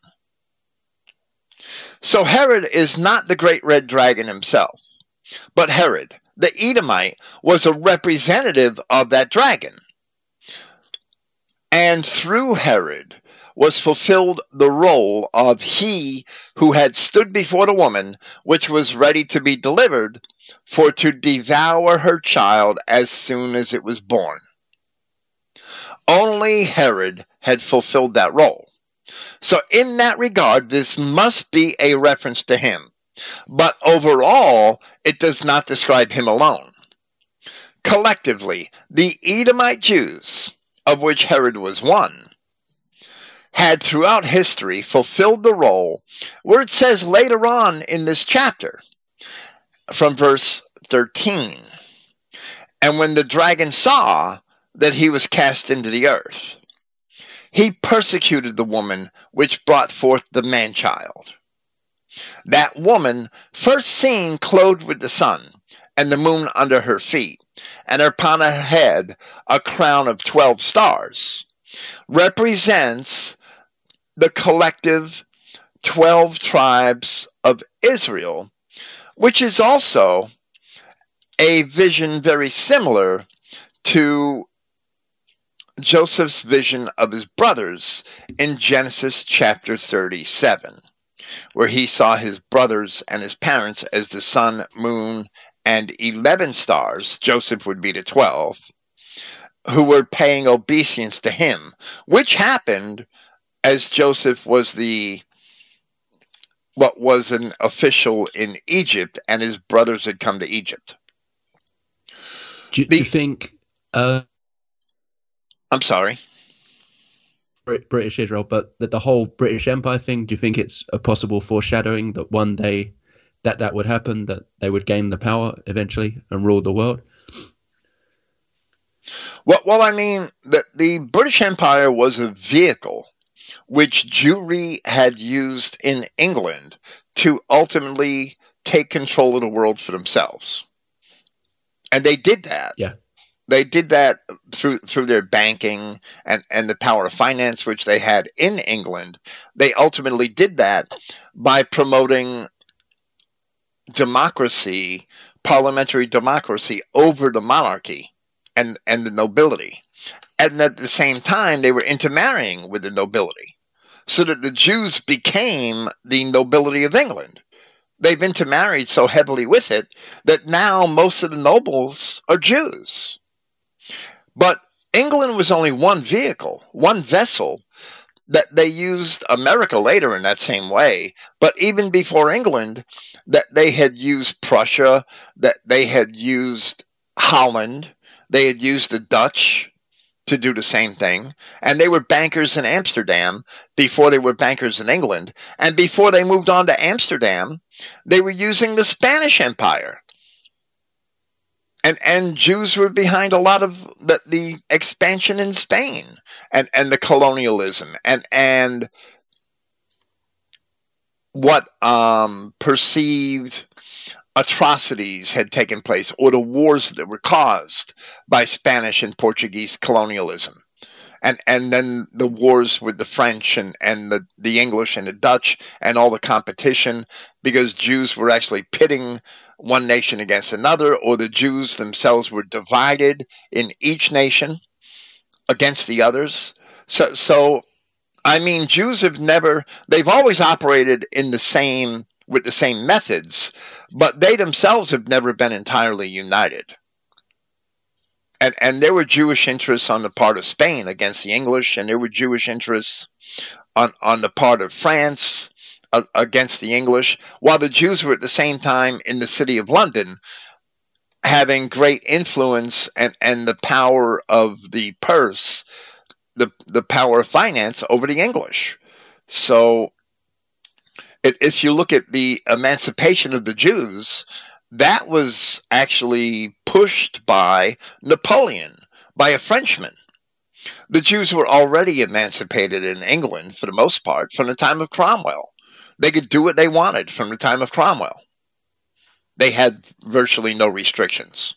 So Herod is not the great red dragon himself, but Herod, the Edomite, was a representative of that dragon. And through Herod was fulfilled the role of he who had stood before the woman, which was ready to be delivered, for to devour her child as soon as it was born. Only Herod had fulfilled that role. So, in that regard, this must be a reference to him. But overall, it does not describe him alone. Collectively, the Edomite Jews, of which Herod was one, had throughout history fulfilled the role where it says later on in this chapter, from verse 13, and when the dragon saw that he was cast into the earth. He persecuted the woman which brought forth the man child. That woman, first seen clothed with the sun, and the moon under her feet, and upon her head a crown of twelve stars, represents the collective twelve tribes of Israel, which is also a vision very similar to Joseph's vision of his brothers in Genesis chapter 37, where he saw his brothers and his parents as the sun, moon, and 11 stars, Joseph would be the 12, who were paying obeisance to him, which happened as Joseph was the what was an official in Egypt, and his brothers had come to Egypt. Do you, the, you think uh, I'm sorry. British Israel, but the, the whole British Empire thing. Do you think it's a possible foreshadowing that one day that that would happen, that they would gain the power eventually and rule the world? Well, well, I mean, the, the British Empire was a vehicle which Jewry had used in England to ultimately take control of the world for themselves. And they did that. Yeah they did that through through their banking and, and the power of finance which they had in England. They ultimately did that by promoting democracy, parliamentary democracy over the monarchy and, and the nobility. And at the same time they were intermarrying with the nobility. So that the Jews became the nobility of England. They've intermarried so heavily with it that now most of the nobles are Jews but England was only one vehicle, one vessel that they used America later in that same way. But even before England, that they had used Prussia, that they had used Holland, they had used the Dutch to do the same thing. And they were bankers in Amsterdam before they were bankers in England. And before they moved on to Amsterdam, they were using the Spanish Empire and and Jews were behind a lot of the, the expansion in Spain and and the colonialism and and what um, perceived atrocities had taken place or the wars that were caused by Spanish and Portuguese colonialism. And, and then the wars with the French and, and the, the English and the Dutch and all the competition because Jews were actually pitting one nation against another, or the Jews themselves were divided in each nation against the others. So, so I mean, Jews have never, they've always operated in the same, with the same methods, but they themselves have never been entirely united. And, and there were Jewish interests on the part of Spain against the English, and there were Jewish interests on, on the part of France against the English, while the Jews were at the same time in the city of London having great influence and, and the power of the purse, the, the power of finance over the English. So if you look at the emancipation of the Jews, that was actually pushed by Napoleon, by a Frenchman. The Jews were already emancipated in England for the most part from the time of Cromwell. They could do what they wanted from the time of Cromwell. They had virtually no restrictions.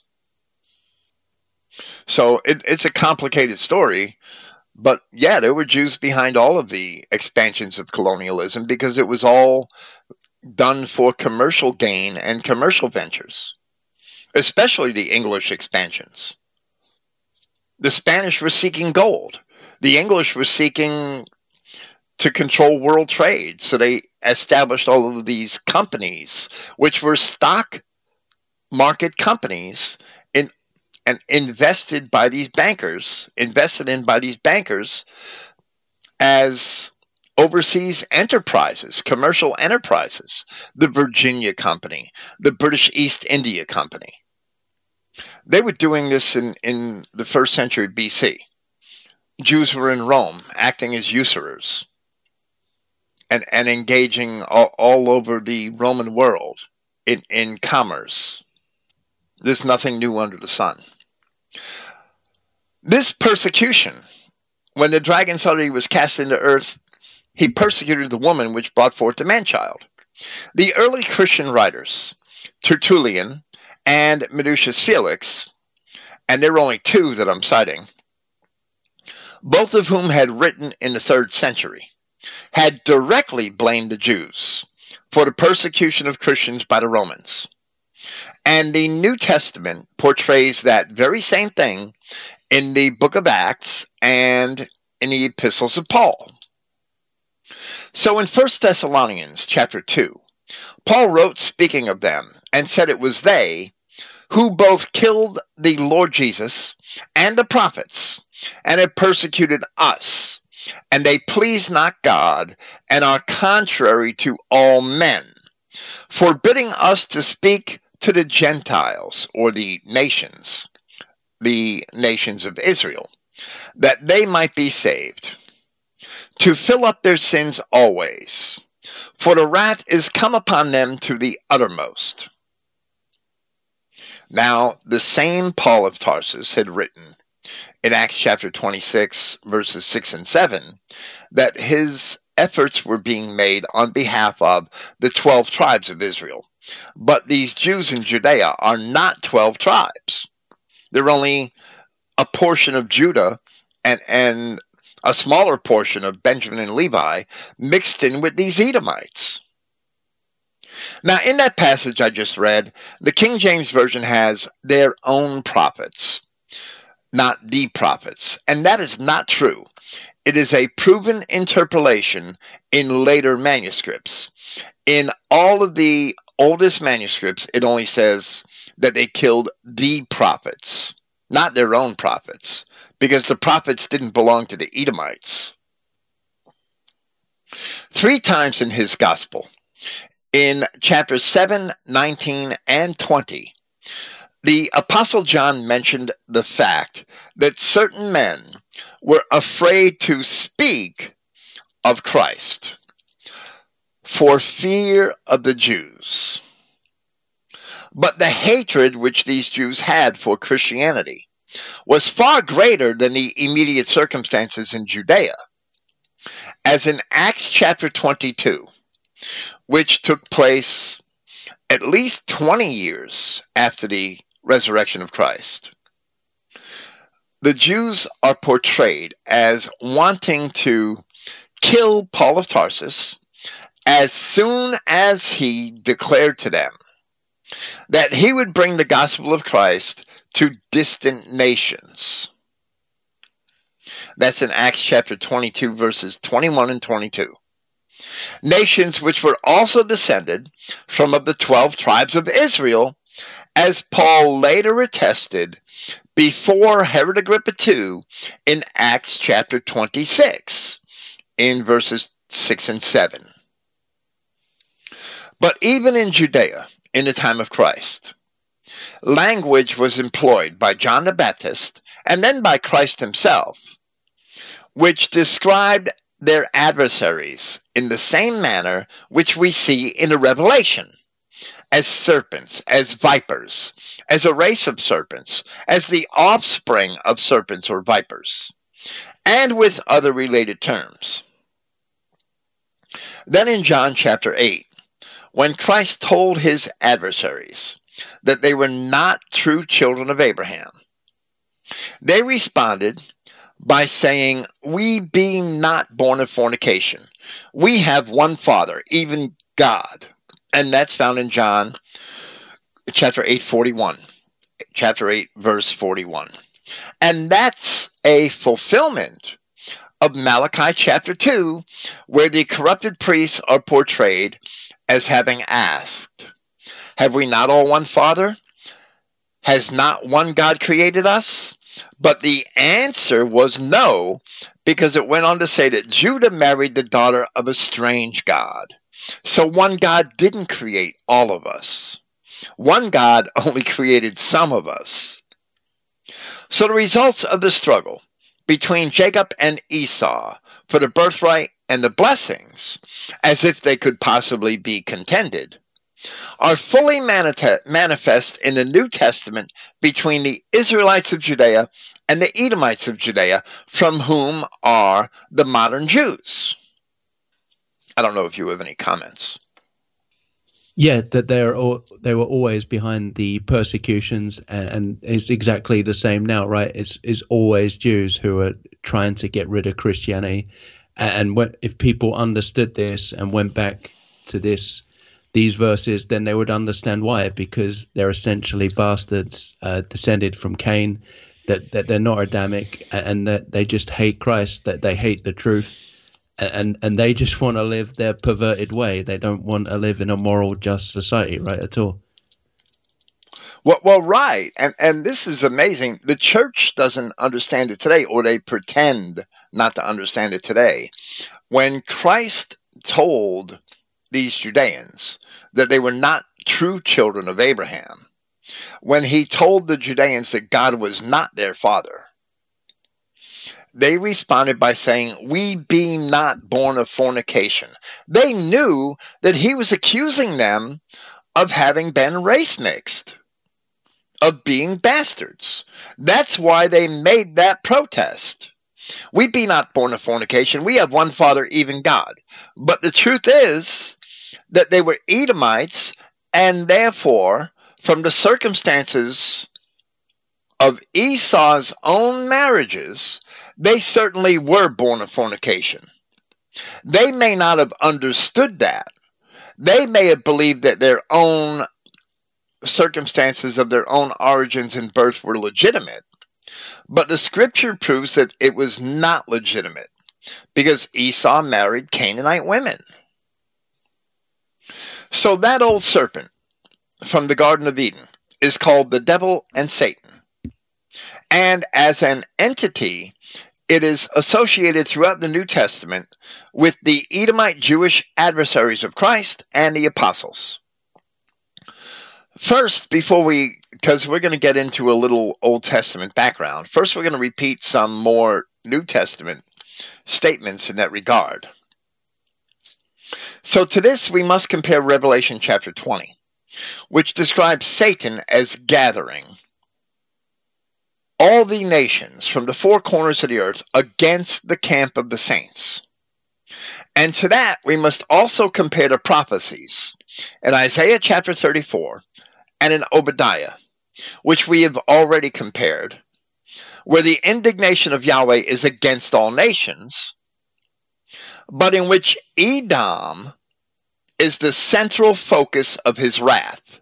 So it, it's a complicated story, but yeah, there were Jews behind all of the expansions of colonialism because it was all done for commercial gain and commercial ventures, especially the English expansions. The Spanish were seeking gold. The English were seeking to control world trade. So they established all of these companies, which were stock market companies and invested by these bankers, invested in by these bankers as overseas enterprises, commercial enterprises, the Virginia Company, the British East India Company. They were doing this in, in the first century BC. Jews were in Rome acting as usurers and, and engaging all, all over the Roman world in, in commerce. There's nothing new under the sun. This persecution, when the dragon saw that he was cast into earth, he persecuted the woman which brought forth the man child. The early Christian writers, Tertullian and Minucius Felix, and there are only two that I'm citing, both of whom had written in the third century, had directly blamed the Jews for the persecution of Christians by the Romans. And the New Testament portrays that very same thing in the book of Acts and in the epistles of Paul. So in 1 Thessalonians chapter 2, Paul wrote speaking of them and said it was they who both killed the Lord Jesus and the prophets and have persecuted us, and they please not God and are contrary to all men, forbidding us to speak to the Gentiles or the nations the nations of Israel, that they might be saved, to fill up their sins always, for the wrath is come upon them to the uttermost. Now, the same Paul of Tarsus had written in Acts chapter 26, verses 6 and 7, that his efforts were being made on behalf of the 12 tribes of Israel. But these Jews in Judea are not 12 tribes. They're only a portion of Judah and, and a smaller portion of Benjamin and Levi mixed in with these Edomites. Now, in that passage I just read, the King James Version has their own prophets, not the prophets. And that is not true. It is a proven interpolation in later manuscripts. In all of the oldest manuscripts, it only says that they killed the prophets, not their own prophets, because the prophets didn't belong to the Edomites. Three times in his gospel, in chapters 7, 19, and 20, the Apostle John mentioned the fact that certain men were afraid to speak of Christ for fear of the Jews. But the hatred which these Jews had for Christianity was far greater than the immediate circumstances in Judea. As in Acts chapter 22, which took place at least 20 years after the resurrection of Christ. The Jews are portrayed as wanting to kill Paul of Tarsus as soon as he declared to them that he would bring the gospel of Christ to distant nations. That's in Acts chapter 22, verses 21 and 22. Nations which were also descended from of the 12 tribes of Israel, as Paul later attested before Herod Agrippa II in Acts chapter 26, in verses 6 and 7. But even in Judea, in the time of Christ, language was employed by John the Baptist and then by Christ himself, which described their adversaries in the same manner which we see in the Revelation as serpents, as vipers, as a race of serpents, as the offspring of serpents or vipers, and with other related terms. Then in John chapter 8, when Christ told his adversaries that they were not true children of Abraham, they responded by saying, We being not born of fornication, we have one Father, even God. And that's found in John chapter 8, 41. Chapter 8, verse 41. And that's a fulfillment of Malachi chapter 2, where the corrupted priests are portrayed as having asked, Have we not all one Father? Has not one God created us? But the answer was no, because it went on to say that Judah married the daughter of a strange God. So one God didn't create all of us. One God only created some of us. So the results of the struggle between Jacob and Esau for the birthright and the blessings, as if they could possibly be contended, are fully manifest in the New Testament between the Israelites of Judea and the Edomites of Judea, from whom are the modern Jews. I don't know if you have any comments. Yeah, that they're all, they were always behind the persecutions, and it's exactly the same now, right? It's is always Jews who are trying to get rid of Christianity, and when, if people understood this and went back to this these verses, then they would understand why, because they're essentially bastards uh, descended from Cain, that that they're not Adamic, and that they just hate Christ, that they hate the truth and and they just want to live their perverted way. They don't want to live in a moral, just society, right? At all. Well, well, right, and and this is amazing. The church doesn't understand it today, or they pretend not to understand it today. When Christ told these Judeans that they were not true children of Abraham, when he told the Judeans that God was not their father, they responded by saying, We be not born of fornication. They knew that he was accusing them of having been race mixed, of being bastards. That's why they made that protest. We be not born of fornication. We have one Father, even God. But the truth is that they were Edomites, and therefore, from the circumstances of Esau's own marriages, they certainly were born of fornication. They may not have understood that. They may have believed that their own circumstances of their own origins and birth were legitimate. But the scripture proves that it was not legitimate because Esau married Canaanite women. So that old serpent from the Garden of Eden is called the devil and Satan. And as an entity, it is associated throughout the New Testament with the Edomite Jewish adversaries of Christ and the apostles. First, before we, because we're going to get into a little Old Testament background, first we're going to repeat some more New Testament statements in that regard. So to this, we must compare Revelation chapter 20, which describes Satan as gathering all the nations from the four corners of the earth against the camp of the saints. And to that, we must also compare the prophecies in Isaiah chapter 34 and in Obadiah, which we have already compared, where the indignation of Yahweh is against all nations, but in which Edom is the central focus of his wrath.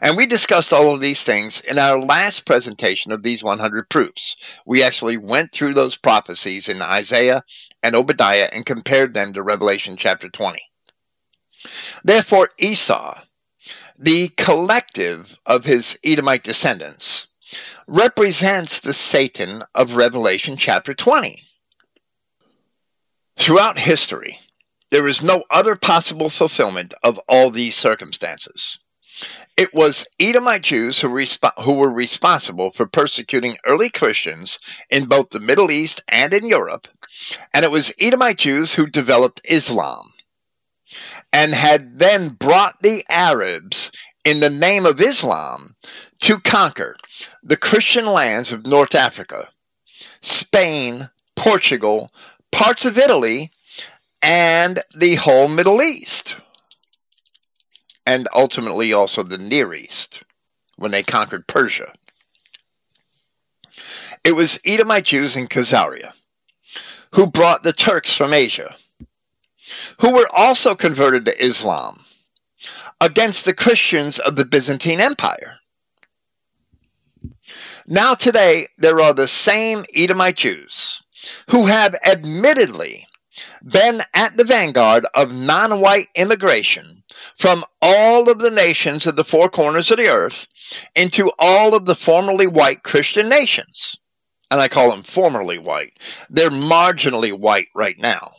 And we discussed all of these things in our last presentation of these 100 proofs. We actually went through those prophecies in Isaiah and Obadiah and compared them to Revelation chapter 20. Therefore, Esau, the collective of his Edomite descendants, represents the Satan of Revelation chapter 20. Throughout history, there is no other possible fulfillment of all these circumstances. It was Edomite Jews who, resp- who were responsible for persecuting early Christians in both the Middle East and in Europe, and it was Edomite Jews who developed Islam and had then brought the Arabs in the name of Islam to conquer the Christian lands of North Africa, Spain, Portugal, parts of Italy, and the whole Middle East and ultimately also the Near East when they conquered Persia. It was Edomite Jews in Khazaria who brought the Turks from Asia, who were also converted to Islam against the Christians of the Byzantine Empire. Now, today, there are the same Edomite Jews who have admittedly been at the vanguard of non white immigration from all of the nations of the four corners of the earth into all of the formerly white Christian nations. And I call them formerly white. They're marginally white right now.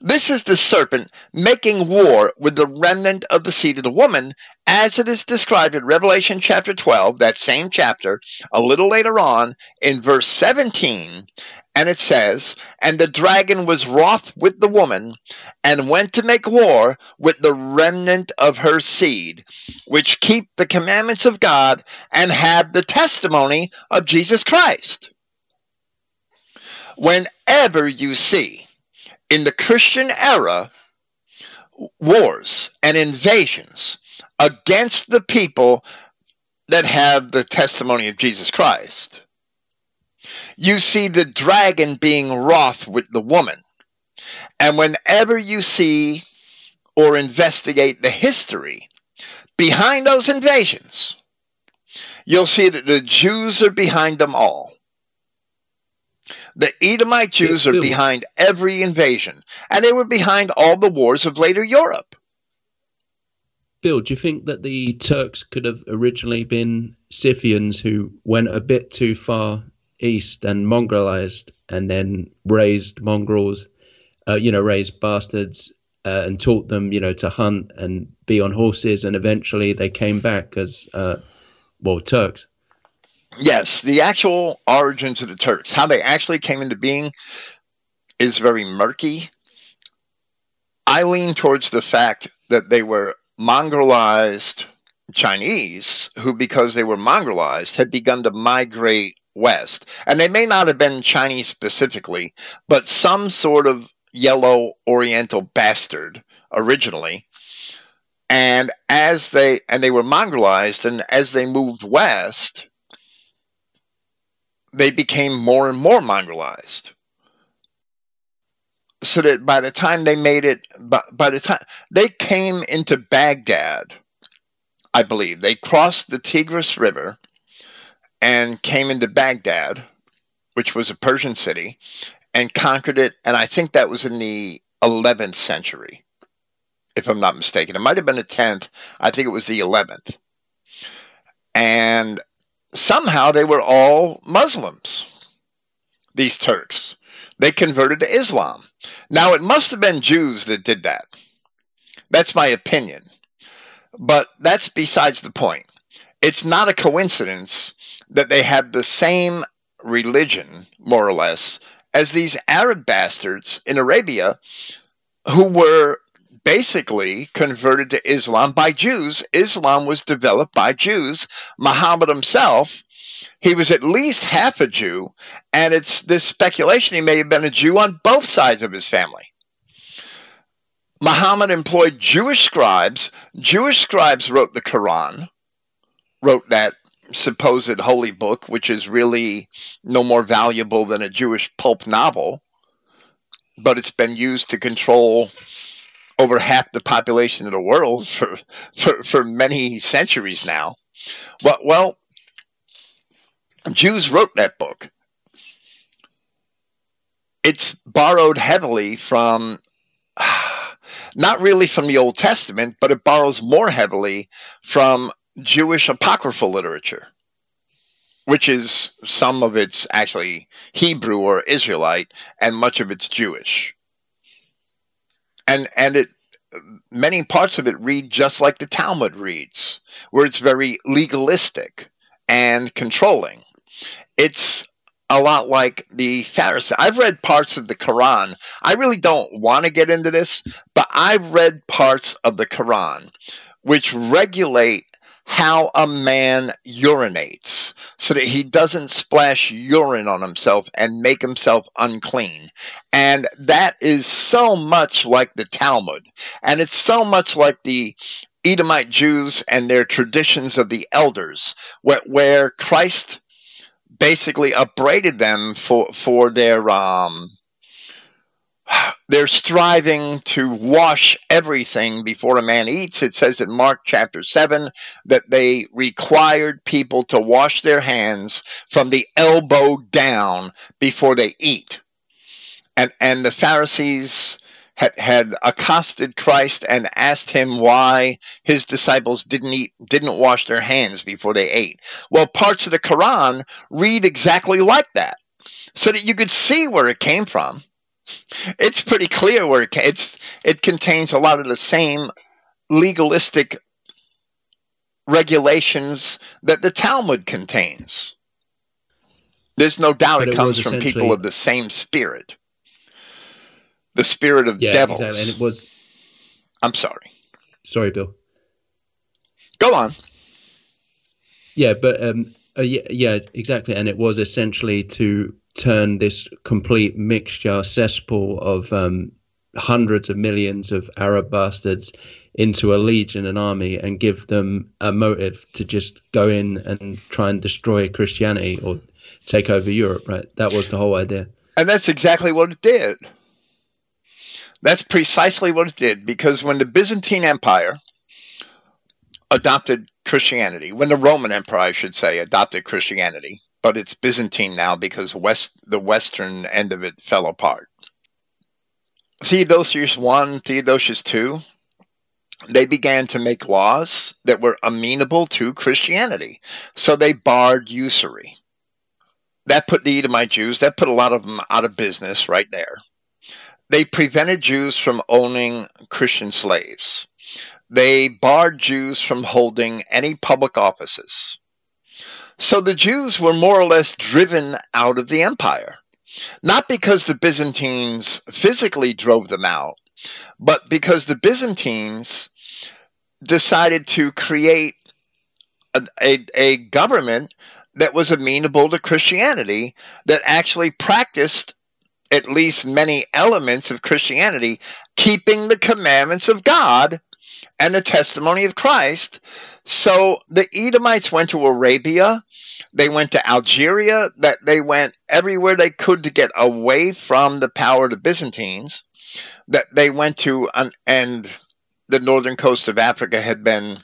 This is the serpent making war with the remnant of the seed of the woman, as it is described in Revelation chapter 12, that same chapter, a little later on in verse 17. And it says, And the dragon was wroth with the woman, and went to make war with the remnant of her seed, which keep the commandments of God and have the testimony of Jesus Christ. Whenever you see in the Christian era wars and invasions against the people that have the testimony of Jesus Christ, you see the dragon being wroth with the woman. And whenever you see or investigate the history behind those invasions, you'll see that the Jews are behind them all. The Edomite Jews are behind every invasion, and they were behind all the wars of later Europe. Bill, do you think that the Turks could have originally been Scythians who went a bit too far east and mongrelized and then raised mongrels, uh, you know, raised bastards uh, and taught them, you know, to hunt and be on horses, and eventually they came back as, uh, well, Turks. Yes, the actual origins of the Turks, how they actually came into being, is very murky. I lean towards the fact that they were mongrelized Chinese who, because they were mongrelized, had begun to migrate west. And they may not have been Chinese specifically, but some sort of yellow oriental bastard originally. And as they and they were mongrelized and as they moved west, they became more and more mongrelized. So that by the time they made it, by, by the time they came into Baghdad, I believe they crossed the Tigris River and came into Baghdad, which was a Persian city, and conquered it. And I think that was in the 11th century, if I'm not mistaken. It might have been the 10th. I think it was the 11th. And somehow they were all Muslims, these Turks. They converted to Islam. Now, it must have been Jews that did that. That's my opinion. But that's besides the point. It's not a coincidence that they have the same religion, more or less, as these Arab bastards in Arabia who were basically converted to Islam by Jews. Islam was developed by Jews. Muhammad himself, he was at least half a Jew, and it's this speculation he may have been a Jew on both sides of his family. Muhammad employed Jewish scribes. Jewish scribes wrote the Quran, wrote that supposed holy book, which is really no more valuable than a Jewish pulp novel, but it's been used to control over half the population of the world for for, for many centuries now. Well, well, Jews wrote that book. It's borrowed heavily from not really from the Old Testament, but it borrows more heavily from Jewish apocryphal literature, which is some of it's actually Hebrew or Israelite, and much of it's Jewish. And and it many parts of it read just like the Talmud reads, where it's very legalistic and controlling. It's a lot like the Pharisee. I've read parts of the Quran. I really don't want to get into this, but I've read parts of the Quran which regulate how a man urinates so that he doesn't splash urine on himself and make himself unclean. And that is so much like the Talmud. And it's so much like the Edomite Jews and their traditions of the elders, where, where Christ basically upbraided them for, for their um, they're striving to wash everything before a man eats. It says in Mark chapter 7 that they required people to wash their hands from the elbow down before they eat. And, and the Pharisees had, had accosted Christ and asked him why his disciples didn't eat, didn't wash their hands before they ate. Well, parts of the Quran read exactly like that so that you could see where it came from it's pretty clear where it, it's it contains a lot of the same legalistic regulations that the Talmud contains. There's no doubt it, it comes from people of the same spirit. The spirit of yeah, devils. Exactly. And it was I'm sorry. Sorry, Bill. Go on. Yeah, but um uh, yeah, yeah, exactly. And it was essentially to turn this complete mixture cesspool of um, hundreds of millions of Arab bastards into a legion, an army, and give them a motive to just go in and try and destroy Christianity or take over Europe. Right? That was the whole idea. And that's exactly what it did. That's precisely what it did because when the Byzantine Empire adopted Christianity, when the Roman Empire, I should say, adopted Christianity, but it's Byzantine now because west the western end of it fell apart. Theodosius I, Theodosius II, they began to make laws that were amenable to Christianity. So they barred usury. That put the Edomite Jews, that put a lot of them out of business right there. They prevented Jews from owning Christian slaves. They barred Jews from holding any public offices. So the Jews were more or less driven out of the empire. Not because the Byzantines physically drove them out, but because the Byzantines decided to create a, a, a government that was amenable to Christianity, that actually practiced at least many elements of Christianity, keeping the commandments of God and the testimony of Christ. So the Edomites went to Arabia, they went to Algeria, that they went everywhere they could to get away from the power of the Byzantines. That they went to an, and the northern coast of Africa had been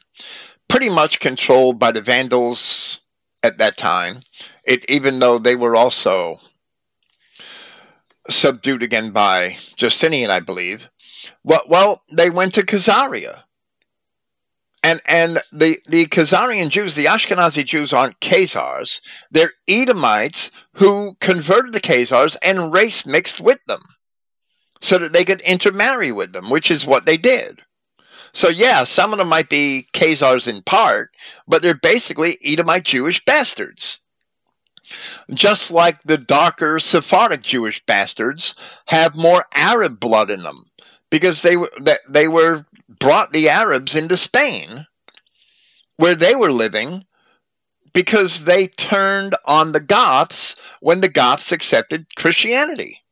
pretty much controlled by the Vandals at that time. It, even though they were also subdued again by Justinian, I believe. Well, well they went to Khazaria and and the the Khazarian Jews, the Ashkenazi Jews, aren't Khazars. They're Edomites who converted the Khazars and race mixed with them, so that they could intermarry with them, which is what they did. So yeah, some of them might be Khazars in part, but they're basically Edomite Jewish bastards. Just like the darker Sephardic Jewish bastards have more Arab blood in them because they were they were brought the Arabs into Spain, where they were living, because they turned on the Goths when the Goths accepted Christianity.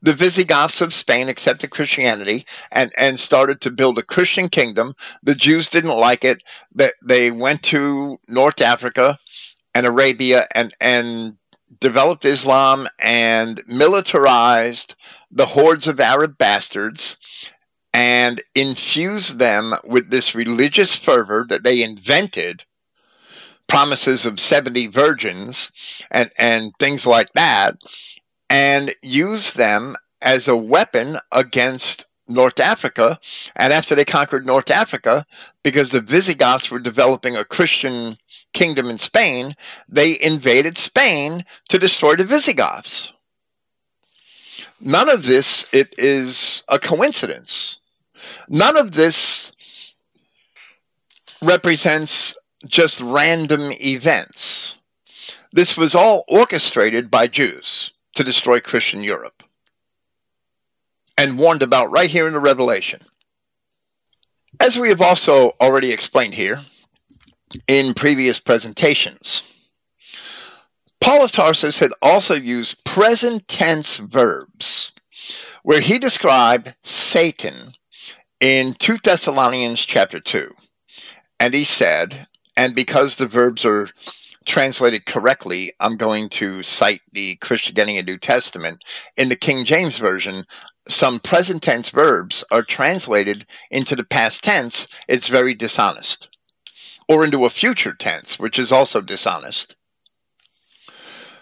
The Visigoths of Spain accepted Christianity and, and started to build a Christian kingdom. The Jews didn't like it. That they went to North Africa and Arabia and, and developed Islam and militarized the hordes of Arab bastards and infused them with this religious fervor that they invented promises of 70 virgins and, and things like that and use them as a weapon against North Africa. And after they conquered North Africa, because the Visigoths were developing a Christian kingdom in Spain, they invaded Spain to destroy the Visigoths. None of this it is a coincidence. None of this represents just random events. This was all orchestrated by Jews to destroy Christian Europe and warned about right here in the Revelation. As we have also already explained here in previous presentations, Paul of Tarsus had also used present tense verbs where he described Satan in 2 Thessalonians chapter 2. And he said, and because the verbs are translated correctly, I'm going to cite the Christogenea New Testament. In the King James Version, some present tense verbs are translated into the past tense. It's very dishonest. Or into a future tense, which is also dishonest.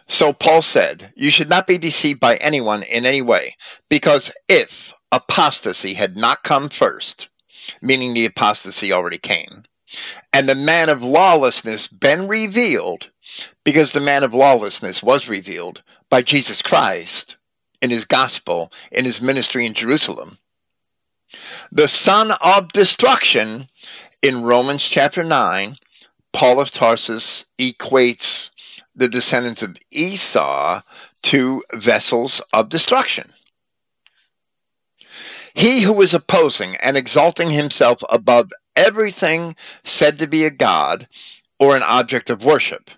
So Paul said, You should not be deceived by anyone in any way, because if apostasy had not come first, meaning the apostasy already came, and the man of lawlessness been revealed, because the man of lawlessness was revealed by Jesus Christ in his gospel, in his ministry in Jerusalem. The son of destruction, in Romans chapter 9, Paul of Tarsus equates the descendants of Esau to vessels of destruction. He who is opposing and exalting himself above everything said to be a god or an object of worship.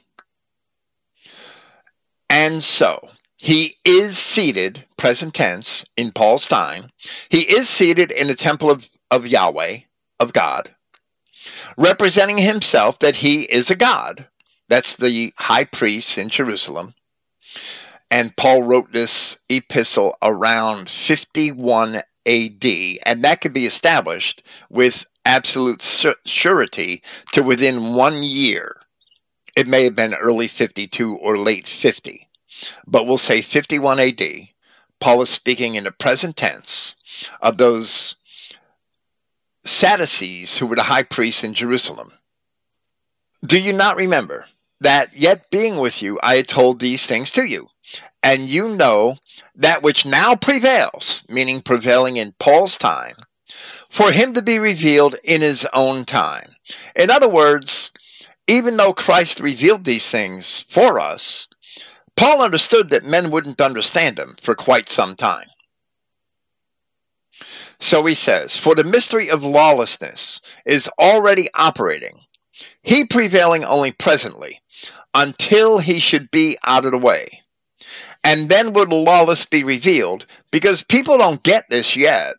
And so, he is seated, present tense, in Paul's time. He is seated in the temple of, of Yahweh, of God, representing himself that he is a god. That's the high priest in Jerusalem. And Paul wrote this epistle around 51 AD, and that could be established with absolute surety to within one year. It may have been early 52 or late 50, but we'll say 51 AD. Paul is speaking in the present tense of those Sadducees who were the high priests in Jerusalem. Do you not remember that yet being with you, I had told these things to you. And you know that which now prevails, meaning prevailing in Paul's time, for him to be revealed in his own time. In other words, even though Christ revealed these things for us, Paul understood that men wouldn't understand them for quite some time. So he says, For the mystery of lawlessness is already operating, he prevailing only presently, until he should be out of the way. And then the lawless be revealed, because people don't get this yet.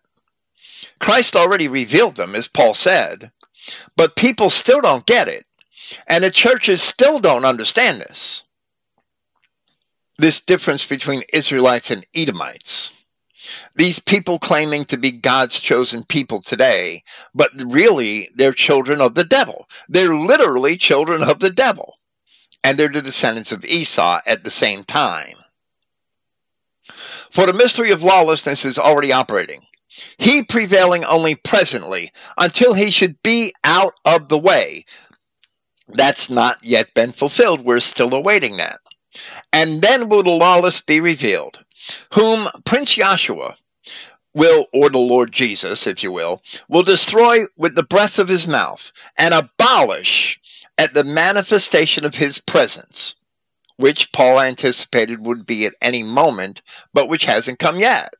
Christ already revealed them, as Paul said, but people still don't get it. And the churches still don't understand this. This difference between Israelites and Edomites. These people claiming to be God's chosen people today, but really they're children of the devil. They're literally children of the devil and they're the descendants of Esau at the same time. For the mystery of lawlessness is already operating, he prevailing only presently until he should be out of the way. That's not yet been fulfilled. We're still awaiting that. And then will the lawless be revealed, whom Prince Yahshua will, or the Lord Jesus, if you will, will destroy with the breath of his mouth and abolish at the manifestation of his presence, which Paul anticipated would be at any moment, but which hasn't come yet.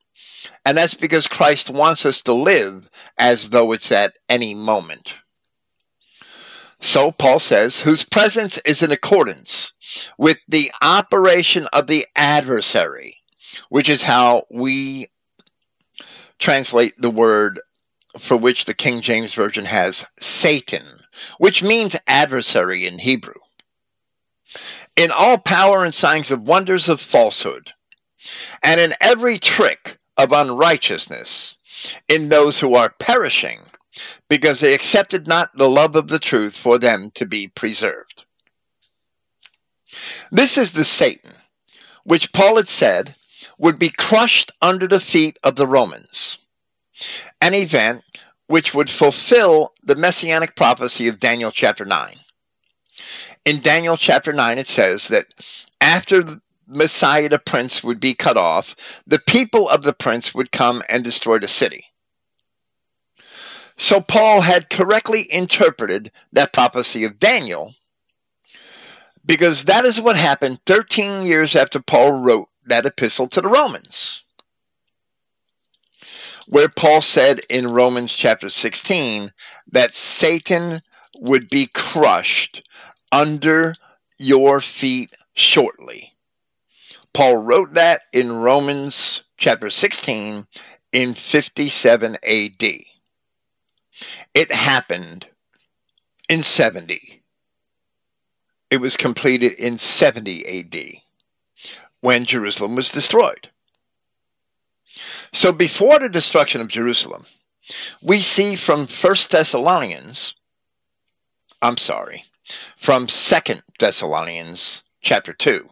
And that's because Christ wants us to live as though it's at any moment. So Paul says, whose presence is in accordance with the operation of the adversary, which is how we translate the word for which the King James Version has Satan, which means adversary in Hebrew. In all power and signs of wonders of falsehood, and in every trick of unrighteousness, in those who are perishing, because they accepted not the love of the truth for them to be preserved. This is the Satan, which Paul had said would be crushed under the feet of the Romans an event which would fulfill the messianic prophecy of Daniel chapter 9. In Daniel chapter 9, it says that after the Messiah, the prince, would be cut off, the people of the prince would come and destroy the city. So Paul had correctly interpreted that prophecy of Daniel because that is what happened 13 years after Paul wrote that epistle to the Romans. Where Paul said in Romans chapter 16 that Satan would be crushed under your feet shortly. Paul wrote that in Romans chapter 16 in 57 AD. It happened in 70. It was completed in 70 AD when Jerusalem was destroyed. So before the destruction of Jerusalem, we see from First Thessalonians, I'm sorry, from Second Thessalonians chapter 2,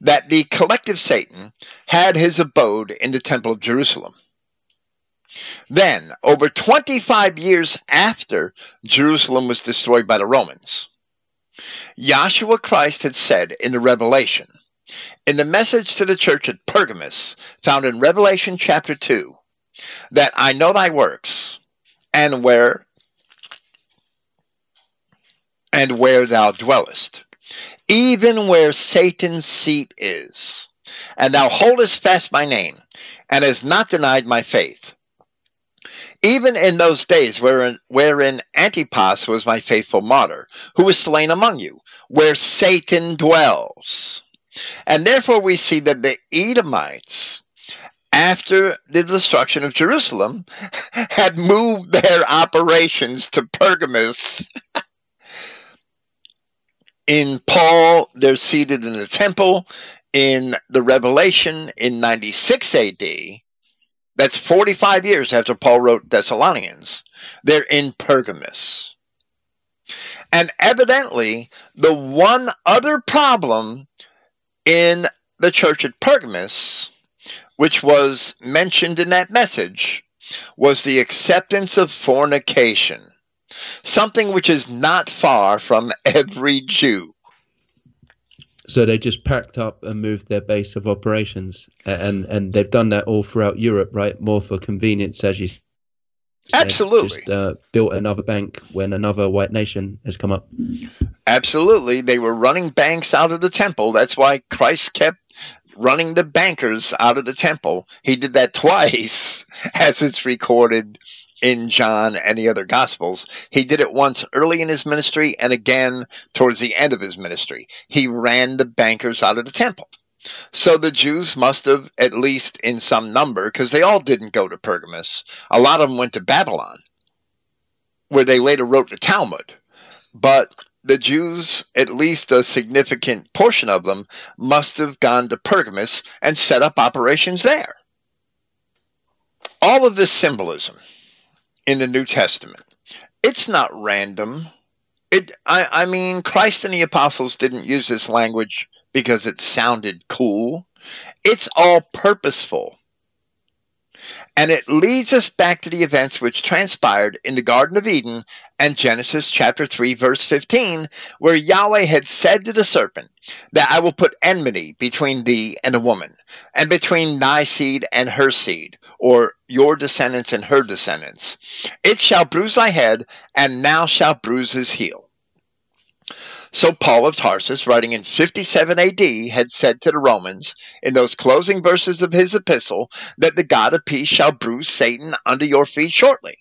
that the collective Satan had his abode in the temple of Jerusalem. Then, over 25 years after Jerusalem was destroyed by the Romans, Yahshua Christ had said in the Revelation, in the message to the church at Pergamus, found in Revelation chapter 2, that I know thy works, and where and where thou dwellest, even where Satan's seat is, and thou holdest fast my name, and hast not denied my faith. Even in those days wherein, wherein Antipas was my faithful martyr, who was slain among you, where Satan dwells. And therefore we see that the Edomites, after the destruction of Jerusalem, had moved their operations to Pergamus. in Paul, they're seated in the temple. In the Revelation in 96 AD, that's 45 years after Paul wrote Thessalonians. They're in Pergamus. And evidently, the one other problem in the church at Pergamus, which was mentioned in that message, was the acceptance of fornication, something which is not far from every Jew. So they just packed up and moved their base of operations, and and they've done that all throughout Europe, right? More for convenience, as you. Absolutely. Just uh, built another bank when another white nation has come up. Absolutely. They were running banks out of the temple. That's why Christ kept running the bankers out of the temple. He did that twice, as it's recorded in John and the other Gospels. He did it once early in his ministry and again towards the end of his ministry. He ran the bankers out of the temple. So the Jews must have, at least in some number, because they all didn't go to Pergamus, a lot of them went to Babylon, where they later wrote the Talmud. But the Jews, at least a significant portion of them, must have gone to Pergamus and set up operations there. All of this symbolism in the New Testament. It's not random. It I, I mean Christ and the apostles didn't use this language because it sounded cool. It's all purposeful. And it leads us back to the events which transpired in the Garden of Eden and Genesis chapter 3, verse 15, where Yahweh had said to the serpent, That I will put enmity between thee and the woman, and between thy seed and her seed, or your descendants and her descendants. It shall bruise thy head, and now shall bruise his heel. So Paul of Tarsus, writing in 57 AD, had said to the Romans in those closing verses of his epistle that the God of peace shall bruise Satan under your feet shortly.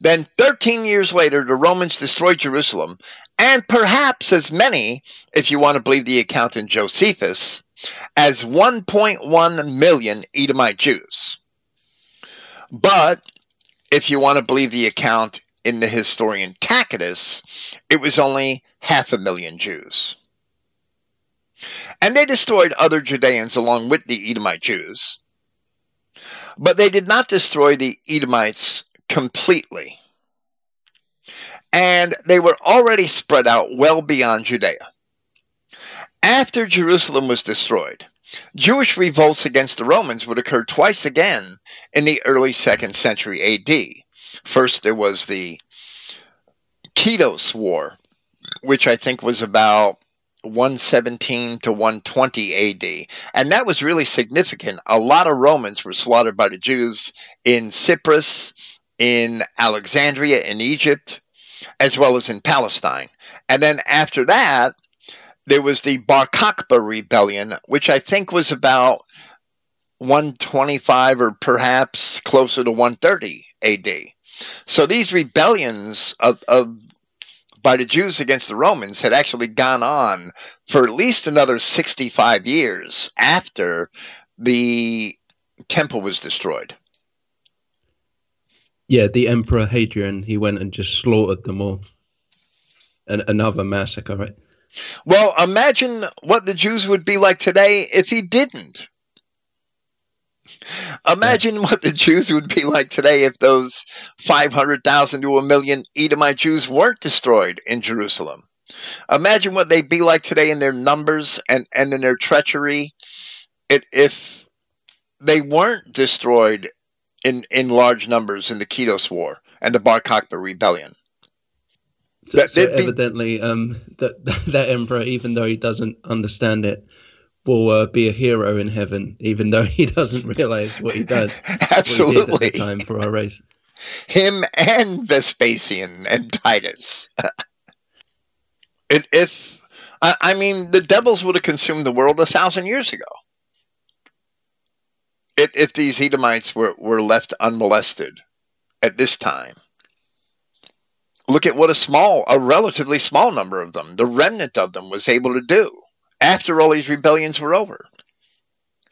Then 13 years later, the Romans destroyed Jerusalem, and perhaps as many, if you want to believe the account in Josephus, as 1.1 million Edomite Jews. But if you want to believe the account in the historian Tacitus, it was only half a million Jews. And they destroyed other Judeans along with the Edomite Jews. But they did not destroy the Edomites completely. And they were already spread out well beyond Judea. After Jerusalem was destroyed, Jewish revolts against the Romans would occur twice again in the early second century AD. First, there was the Kitos War, which I think was about 117 to 120 AD. And that was really significant. A lot of Romans were slaughtered by the Jews in Cyprus in Alexandria in Egypt, as well as in Palestine. And then after that, there was the Bar Kokhba rebellion, which I think was about 125 or perhaps closer to 130 AD. So these rebellions of, of by the Jews against the Romans had actually gone on for at least another 65 years after the temple was destroyed. Yeah, the Emperor Hadrian, he went and just slaughtered them all. An- another massacre, right? Well, imagine what the Jews would be like today if he didn't. Imagine yeah. what the Jews would be like today if those 500,000 to a million Edomite Jews weren't destroyed in Jerusalem. Imagine what they'd be like today in their numbers and, and in their treachery it, if they weren't destroyed in, in large numbers in the Kitos War and the Bar Kokhba rebellion. So, so evidently, um, that that emperor, even though he doesn't understand it, will uh, be a hero in heaven, even though he doesn't realize what he does. Absolutely, at the time for our race. Him and Vespasian and Titus. it, if I, I mean, the devils would have consumed the world a thousand years ago. If, if these Edomites were, were left unmolested at this time. Look at what a small, a relatively small number of them, the remnant of them, was able to do after all these rebellions were over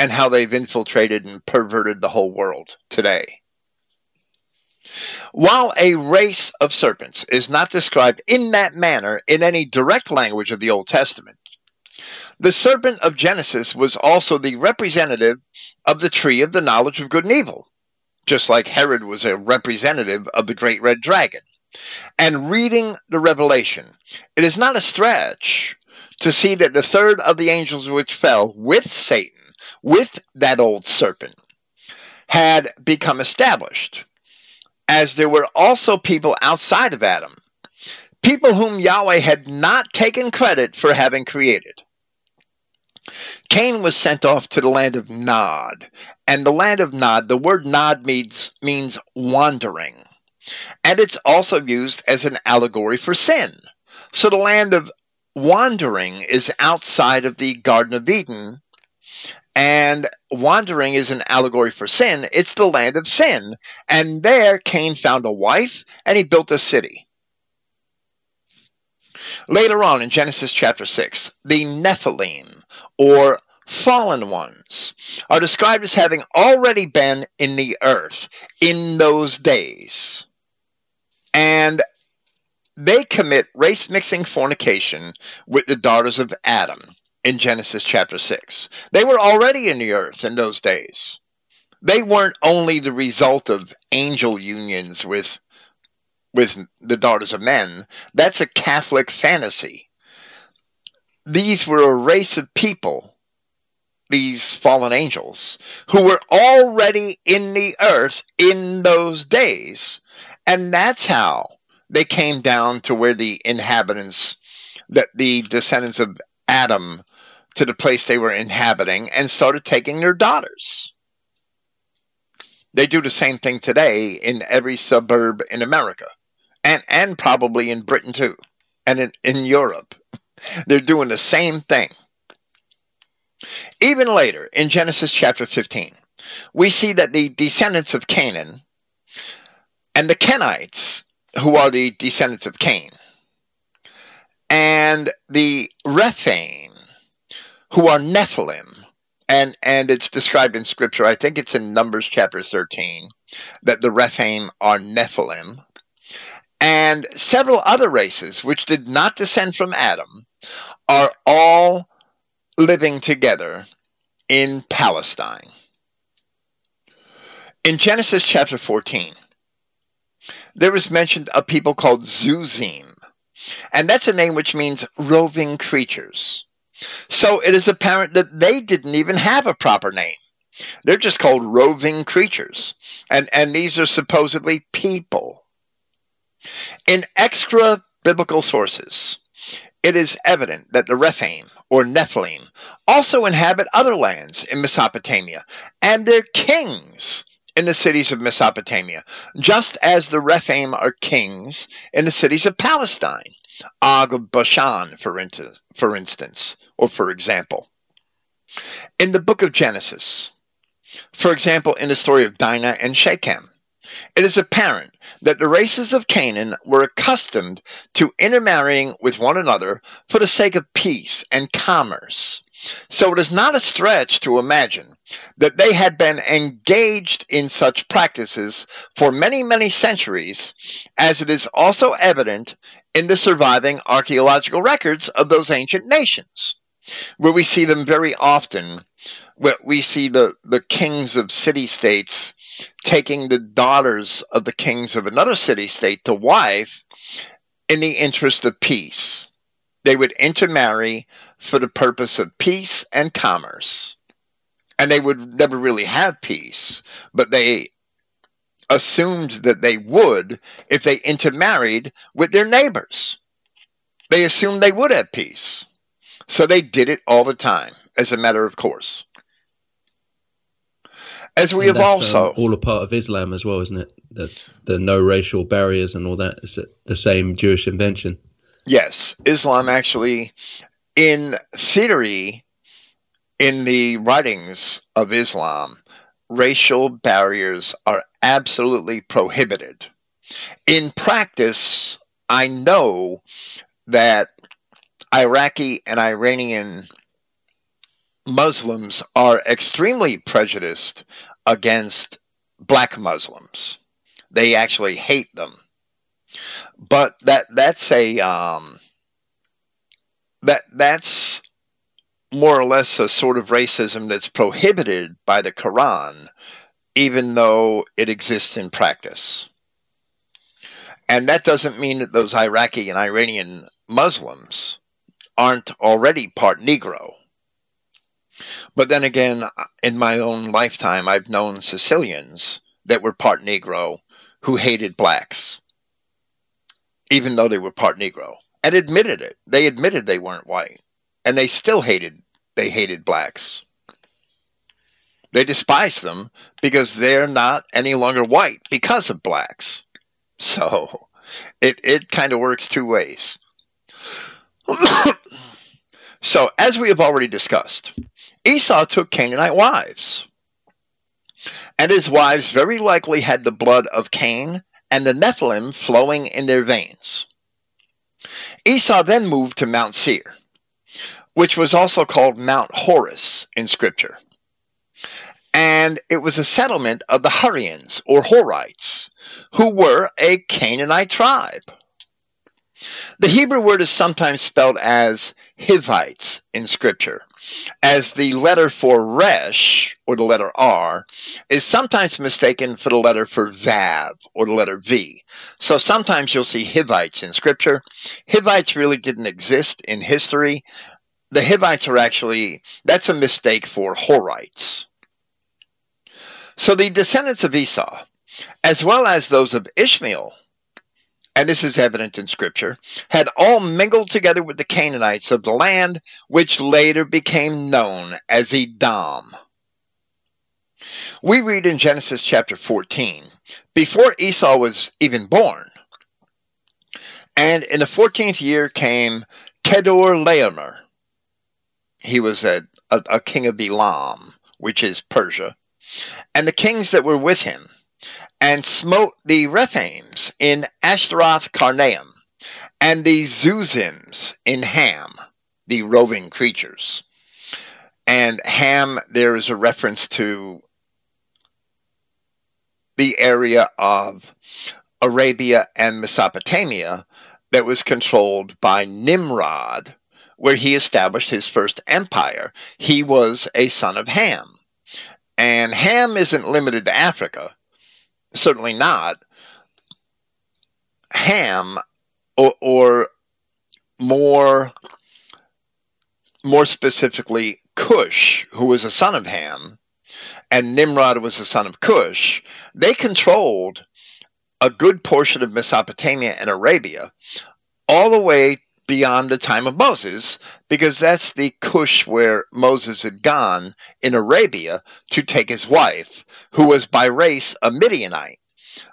and how they've infiltrated and perverted the whole world today. While a race of serpents is not described in that manner in any direct language of the Old Testament, the serpent of Genesis was also the representative of the tree of the knowledge of good and evil, just like Herod was a representative of the great red dragon. And reading the Revelation, it is not a stretch to see that the third of the angels which fell with Satan, with that old serpent, had become established, as there were also people outside of Adam, people whom Yahweh had not taken credit for having created. Cain was sent off to the land of Nod, and the land of Nod, the word Nod means, means wandering, and it's also used as an allegory for sin. So the land of wandering is outside of the Garden of Eden. And wandering is an allegory for sin. It's the land of sin. And there Cain found a wife and he built a city. Later on in Genesis chapter 6, the Nephilim, or fallen ones, are described as having already been in the earth in those days. And they commit race mixing fornication with the daughters of Adam in Genesis chapter 6. They were already in the earth in those days. They weren't only the result of angel unions with with the daughters of men. That's a Catholic fantasy. These were a race of people, these fallen angels, who were already in the earth in those days. And that's how they came down to where the inhabitants, that the descendants of Adam, to the place they were inhabiting and started taking their daughters. They do the same thing today in every suburb in America and, and probably in Britain too, and in, in Europe. They're doing the same thing. Even later, in Genesis chapter 15, we see that the descendants of Canaan and the Kenites who are the descendants of Cain, and the Rephaim, who are Nephilim. And, and it's described in scripture, I think it's in Numbers chapter 13, that the Rephaim are Nephilim. And several other races, which did not descend from Adam, are all living together in Palestine. In Genesis chapter 14, there was mentioned a people called Zuzim. And that's a name which means roving creatures. So it is apparent that they didn't even have a proper name. They're just called roving creatures. And, and these are supposedly people. In extra biblical sources, it is evident that the Rephaim, or Nephilim, also inhabit other lands in Mesopotamia, and their kings in the cities of Mesopotamia, just as the Rephaim are kings in the cities of Palestine. Og of Bashan, for, for instance, or for example. In the book of Genesis, for example, in the story of Dinah and Shechem, it is apparent that the races of Canaan were accustomed to intermarrying with one another for the sake of peace and commerce. So it is not a stretch to imagine that they had been engaged in such practices for many, many centuries, as it is also evident in the surviving archaeological records of those ancient nations, where we see them very often. Where we see the, the kings of city states taking the daughters of the kings of another city state to wife in the interest of peace. They would intermarry for the purpose of peace and commerce. And they would never really have peace, but they assumed that they would if they intermarried with their neighbors. They assumed they would have peace. So they did it all the time, as a matter of course. As we and have also. Um, all a part of Islam as well, isn't it? That the no racial barriers and all that is the same Jewish invention. Yes, Islam actually, in theory, in the writings of Islam, racial barriers are absolutely prohibited. In practice, I know that Iraqi and Iranian Muslims are extremely prejudiced against black Muslims. They actually hate them but that that's a um, that that's more or less a sort of racism that's prohibited by the Quran, even though it exists in practice. And that doesn't mean that those Iraqi and Iranian Muslims aren't already part Negro. But then again, in my own lifetime, I've known Sicilians that were part Negro who hated blacks even though they were part Negro, and admitted it. They admitted they weren't white, and they still hated they hated blacks. They despised them because they're not any longer white because of blacks. So it it kind of works two ways. so as we have already discussed, Esau took Canaanite wives. And his wives very likely had the blood of Cain and the Nephilim flowing in their veins. Esau then moved to Mount Seir, which was also called Mount Horus in Scripture. And it was a settlement of the Hurrians or Horites, who were a Canaanite tribe. The Hebrew word is sometimes spelled as Hivites in Scripture, as the letter for Resh, or the letter R, is sometimes mistaken for the letter for Vav, or the letter V. So sometimes you'll see Hivites in Scripture. Hivites really didn't exist in history. The Hivites are actually, that's a mistake for Horites. So the descendants of Esau, as well as those of Ishmael, and this is evident in Scripture, had all mingled together with the Canaanites of the land, which later became known as Edom. We read in Genesis chapter 14, before Esau was even born, and in the 14th year came Chedorlaomer. He was a, a, a king of Elam, which is Persia, and the kings that were with him and smote the Rephaims in Ashtaroth Karnaim, and the Zuzims in Ham, the roving creatures. And Ham, there is a reference to the area of Arabia and Mesopotamia that was controlled by Nimrod, where he established his first empire. He was a son of Ham. And Ham isn't limited to Africa certainly not. Ham, or, or more more specifically, Cush, who was a son of Ham, and Nimrod was a son of Cush, they controlled a good portion of Mesopotamia and Arabia, all the way beyond the time of Moses, because that's the Cush where Moses had gone in Arabia to take his wife, who was by race a Midianite.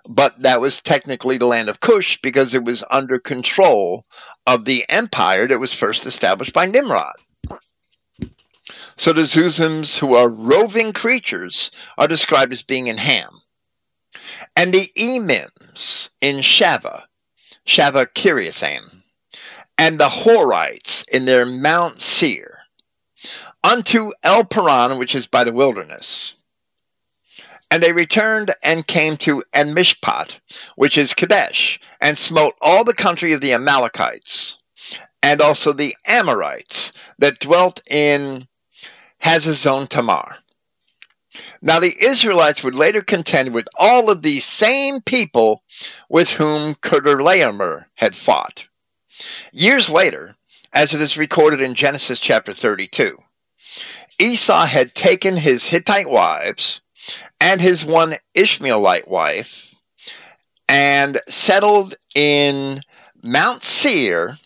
But that was technically the land of Cush because it was under control of the empire that was first established by Nimrod. So the Zuzims, who are roving creatures, are described as being in Ham. And the Emims in Shaveh, Shaveh Kiriathaim, and the Horites in their Mount Seir, unto El Paran, which is by the wilderness. And they returned and came to En-Mishpat, which is Kadesh, and smote all the country of the Amalekites, and also the Amorites that dwelt in Hazazon Tamar. Now the Israelites would later contend with all of these same people with whom Chedorlaomer had fought. Years later, as it is recorded in Genesis chapter 32, Esau had taken his Hittite wives and his one Ishmaelite wife and settled in Mount Seir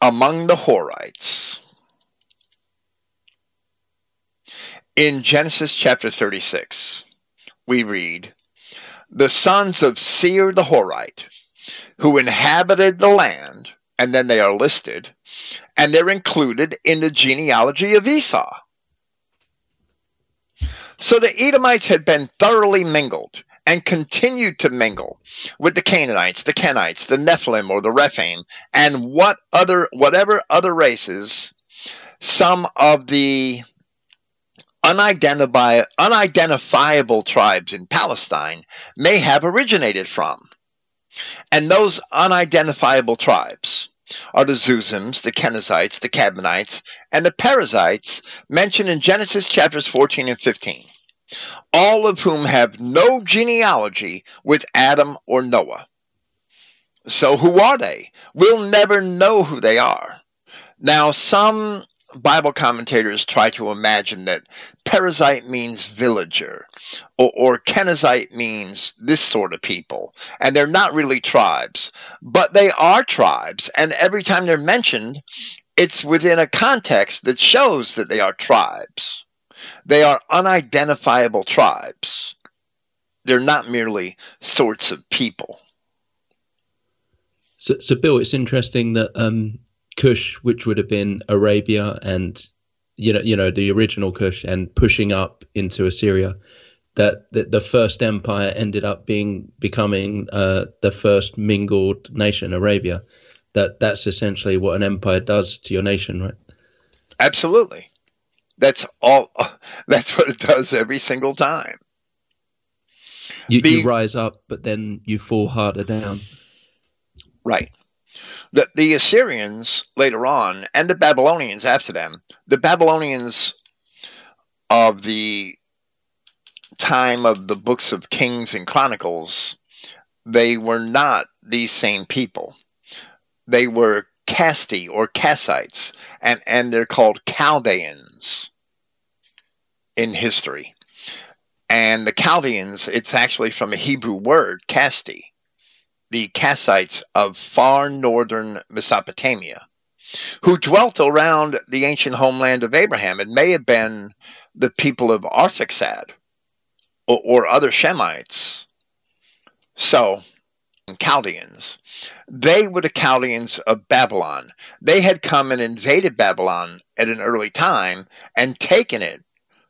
among the Horites. In Genesis chapter 36, we read, The sons of Seir the Horite, who inhabited the land, and then they are listed, and they're included in the genealogy of Esau. So the Edomites had been thoroughly mingled and continued to mingle with the Canaanites, the Kenites, the Nephilim or the Rephaim, and what other whatever other races some of the unidentifiable, unidentifiable tribes in Palestine may have originated from. And those unidentifiable tribes are the Zuzims, the Kenizzites, the Cadmonites, and the Perizzites mentioned in Genesis chapters 14 and 15, all of whom have no genealogy with Adam or Noah. So who are they? We'll never know who they are. Now, some Bible commentators try to imagine that Perizzite means villager, or, or Kenizzite means this sort of people, and they're not really tribes, but they are tribes, and every time they're mentioned, it's within a context that shows that they are tribes. They are unidentifiable tribes. They're not merely sorts of people. So, so Bill, it's interesting that um, Kush, which would have been Arabia and you know you know the original Kush and pushing up into Assyria, that the, the first empire ended up being becoming uh, the first mingled nation, Arabia. That that's essentially what an empire does to your nation, right? Absolutely. That's all. That's what it does every single time. You, the, you rise up, but then you fall harder down. Right. The, the Assyrians later on, and the Babylonians after them, the Babylonians of the time of the books of Kings and Chronicles, they were not these same people. They were Casti or Kassites, and, and they're called Chaldeans in history. And the Chaldeans, it's actually from a Hebrew word, Casti the Kassites of far northern Mesopotamia, who dwelt around the ancient homeland of Abraham. It may have been the people of Arphaxad or, or other Shemites. So, Chaldeans. They were the Chaldeans of Babylon. They had come and invaded Babylon at an early time and taken it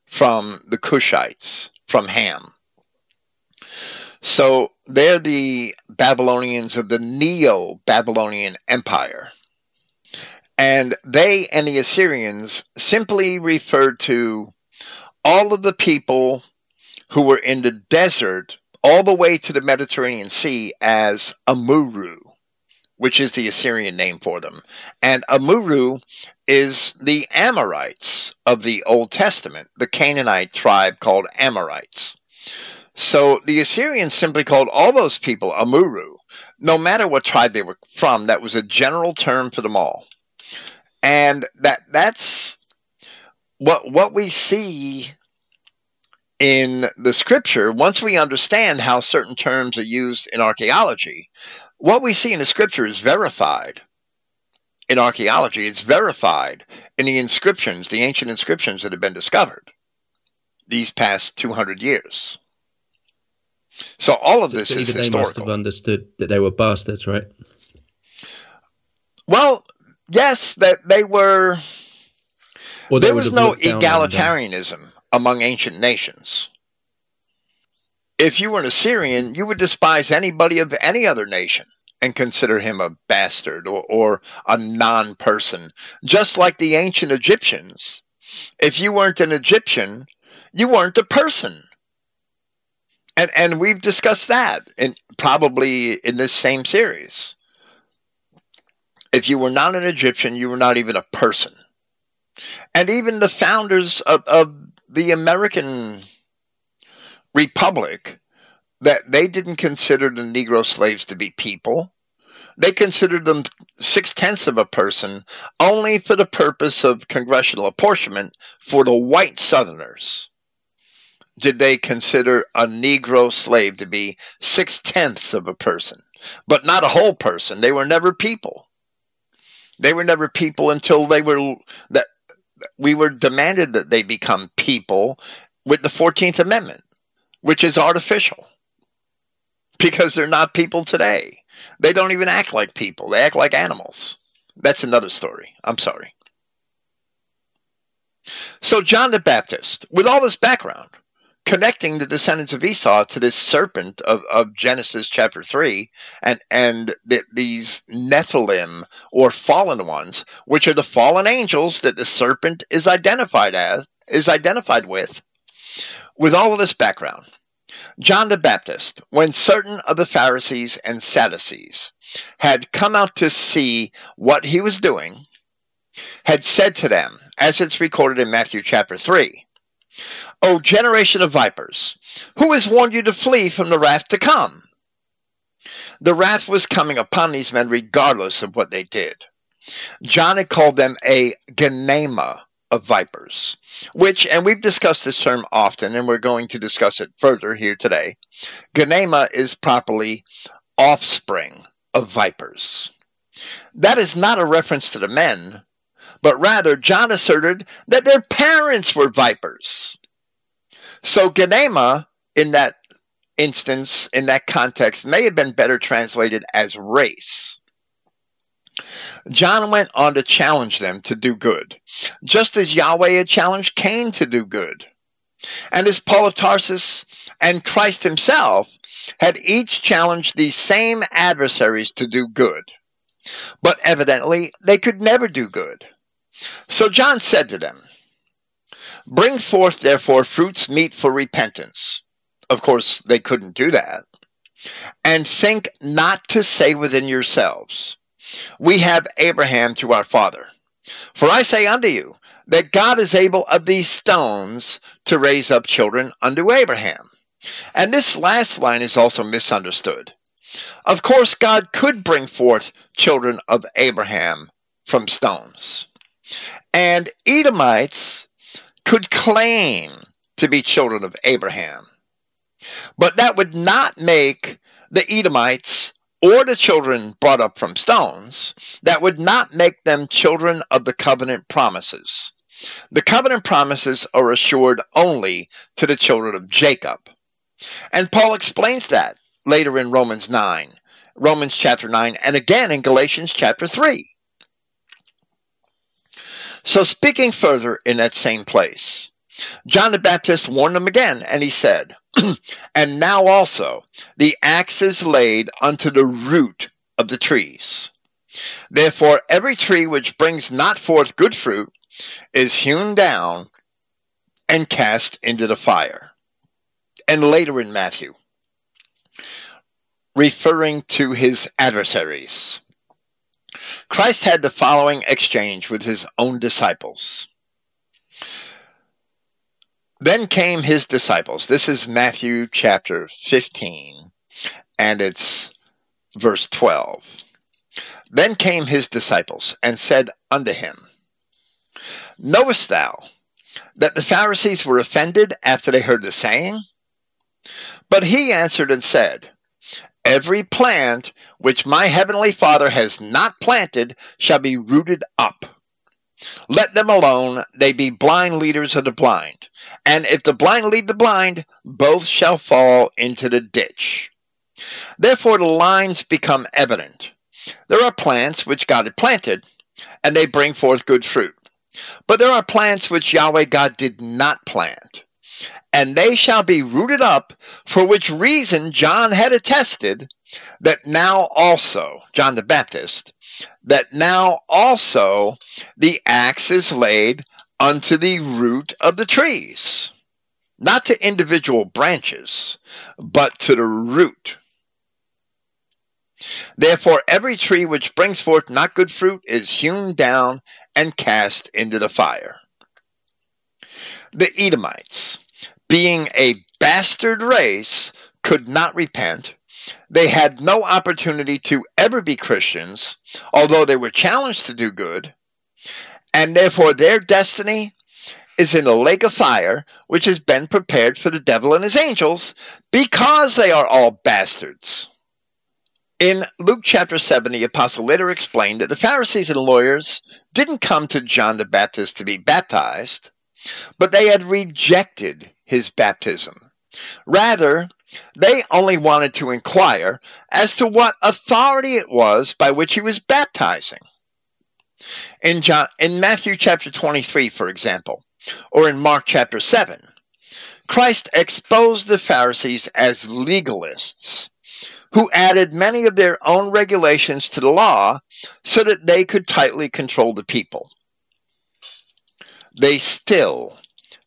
from the Cushites, from Ham. So they're the Babylonians of the Neo Babylonian Empire. And they and the Assyrians simply referred to all of the people who were in the desert all the way to the Mediterranean Sea as Amuru, which is the Assyrian name for them. And Amuru is the Amorites of the Old Testament, the Canaanite tribe called Amorites. So the Assyrians simply called all those people Amuru, no matter what tribe they were from. That was a general term for them all, and that that's what what we see in the scripture. Once we understand how certain terms are used in archaeology, what we see in the scripture is verified in archaeology. It's verified in the inscriptions, the ancient inscriptions that have been discovered these past 200 years. So all of So, this so is even they must have understood that they were bastards, right? Well, yes, that they were. Or There was no looked down on them. egalitarianism among ancient nations. If you were an Assyrian, you would despise anybody of any other nation and consider him a bastard or, or a non person. Just like the ancient Egyptians. If you weren't an Egyptian, you weren't a person. And, and we've discussed that in, probably in this same series. If you were not an Egyptian, you were not even a person and even the founders of, of the American Republic, that they didn't consider the Negro slaves to be people. They considered them six tenths of a person only for the purpose of congressional apportionment for the white Southerners. Did they consider a Negro slave to be six tenths of a person, but not a whole person? They were never people. They were never people until they were that we were demanded that they become people with the 14th Amendment, which is artificial because they're not people today. They don't even act like people, they act like animals. That's another story. I'm sorry. So, John the Baptist, with all this background, connecting the descendants of Esau to this serpent of, of Genesis chapter 3 and, and the, these Nephilim or fallen ones, which are the fallen angels that the serpent is identified as, is identified with. With all of this background, John the Baptist, when certain of the Pharisees and Sadducees had come out to see what he was doing, had said to them, as it's recorded in Matthew chapter 3, O generation of vipers, who has warned you to flee from the wrath to come? The wrath was coming upon these men regardless of what they did. John had called them a genema of vipers, which, and we've discussed this term often, and we're going to discuss it further here today. Genema is properly offspring of vipers. That is not a reference to the men, but rather John asserted that their parents were vipers. So Genema, in that instance, in that context, may have been better translated as race. John went on to challenge them to do good, just as Yahweh had challenged Cain to do good. And as Paul of Tarsus and Christ himself had each challenged these same adversaries to do good. But evidently, they could never do good. So John said to them, Bring forth, therefore, fruits meet for repentance. Of course, they couldn't do that. And think not to say within yourselves, We have Abraham to our father. For I say unto you, that God is able of these stones to raise up children unto Abraham. And this last line is also misunderstood. Of course, God could bring forth children of Abraham from stones. And Edomites could claim to be children of Abraham. But that would not make the Edomites or the children brought up from stones, that would not make them children of the covenant promises. The covenant promises are assured only to the children of Jacob. And Paul explains that later in Romans 9, Romans chapter 9, and again in Galatians chapter 3. So, speaking further in that same place, John the Baptist warned them again, and he said, And now also the axe is laid unto the root of the trees. Therefore, every tree which brings not forth good fruit is hewn down and cast into the fire. And later in Matthew, referring to his adversaries, Christ had the following exchange with his own disciples. Then came his disciples. This is Matthew chapter 15, and it's verse 12. Then came his disciples and said unto him, Knowest thou that the Pharisees were offended after they heard the saying? But he answered and said, Every plant which my heavenly Father has not planted shall be rooted up. Let them alone, they be blind leaders of the blind. And if the blind lead the blind, both shall fall into the ditch. Therefore, the lines become evident. There are plants which God had planted, and they bring forth good fruit. But there are plants which Yahweh God did not plant, and they shall be rooted up, for which reason John had attested that now also, John the Baptist, that now also the axe is laid unto the root of the trees, not to individual branches, but to the root. Therefore, every tree which brings forth not good fruit is hewn down and cast into the fire. The Edomites, being a bastard race, could not repent. They had no opportunity to ever be Christians, although they were challenged to do good. And therefore, their destiny is in the lake of fire, which has been prepared for the devil and his angels, because they are all bastards. In Luke chapter 7, the apostle later explained that the Pharisees and lawyers didn't come to John the Baptist to be baptized, but they had rejected his baptism. Rather, they only wanted to inquire as to what authority it was by which he was baptizing. In, John, in Matthew chapter 23, for example, or in Mark chapter 7, Christ exposed the Pharisees as legalists who added many of their own regulations to the law so that they could tightly control the people. They still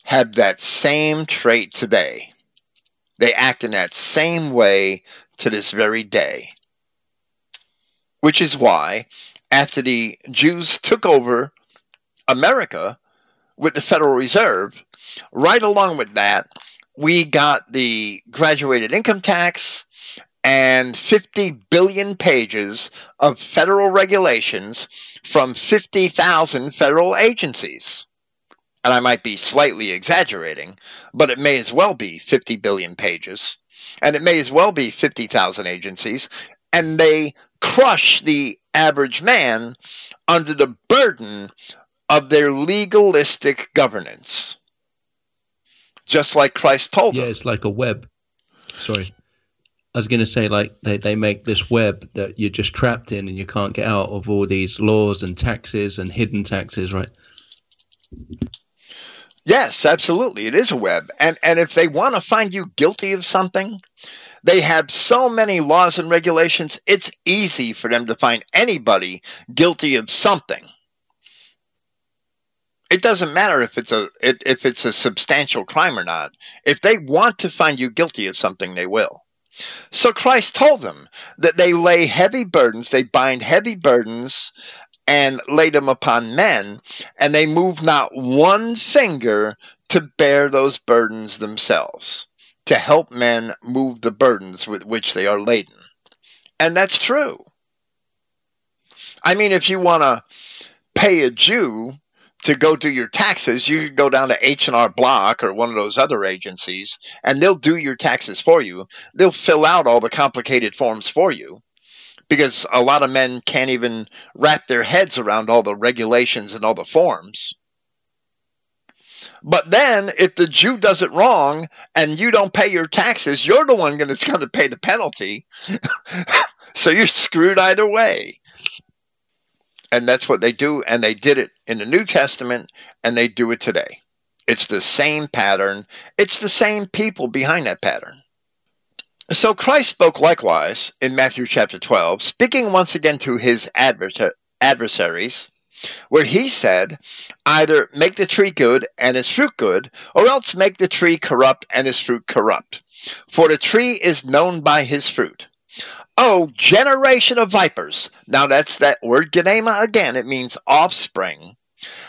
have that same trait today. They act in that same way to this very day. Which is why, after the Jews took over America with the Federal Reserve, right along with that, we got the graduated income tax, and 50 billion pages of federal regulations from 50,000 federal agencies. And I might be slightly exaggerating, but it may as well be 50 billion pages, and it may as well be 50,000 agencies, and they crush the average man under the burden of their legalistic governance. Just like Christ told yeah, them. Yeah, it's like a web. Sorry. I was going to say, like, they, they make this web that you're just trapped in and you can't get out of all these laws and taxes and hidden taxes, right? Yes, absolutely. It is a web. And, and if they want to find you guilty of something, they have so many laws and regulations, it's easy for them to find anybody guilty of something. It doesn't matter if it's a if it's a substantial crime or not. If they want to find you guilty of something, they will. So Christ told them that they lay heavy burdens, they bind heavy burdens and lay them upon men, and they move not one finger to bear those burdens themselves, to help men move the burdens with which they are laden. And that's true. I mean, if you want to pay a Jew to go do your taxes, you could go down to H&R Block or one of those other agencies and they'll do your taxes for you. They'll fill out all the complicated forms for you because a lot of men can't even wrap their heads around all the regulations and all the forms. But then, if the Jew does it wrong and you don't pay your taxes, you're the one that's going to pay the penalty. so you're screwed either way and that's what they do and they did it in the new testament and they do it today it's the same pattern it's the same people behind that pattern so christ spoke likewise in matthew chapter 12 speaking once again to his adversaries where he said either make the tree good and its fruit good or else make the tree corrupt and its fruit corrupt for the tree is known by his fruit Oh, generation of vipers. Now that's that word genema again. It means offspring.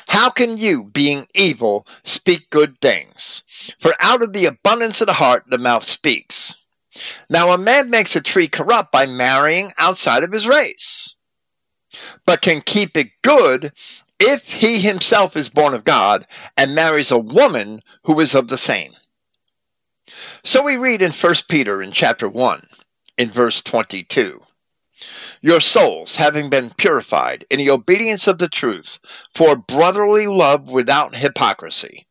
How can you, being evil, speak good things? For out of the abundance of the heart the mouth speaks. Now a man makes a tree corrupt by marrying outside of his race, but can keep it good if he himself is born of God and marries a woman who is of the same. So we read in 1 Peter in chapter 1 in verse 22. Your souls, having been purified in the obedience of the truth, for brotherly love without hypocrisy.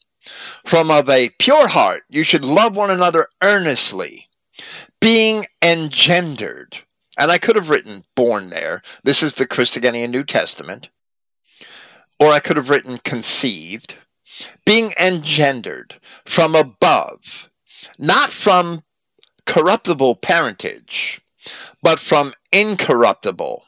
From of a pure heart you should love one another earnestly, being engendered. And I could have written born there. This is the Christogenea New Testament. Or I could have written conceived, being engendered from above, not from corruptible parentage, but from incorruptible,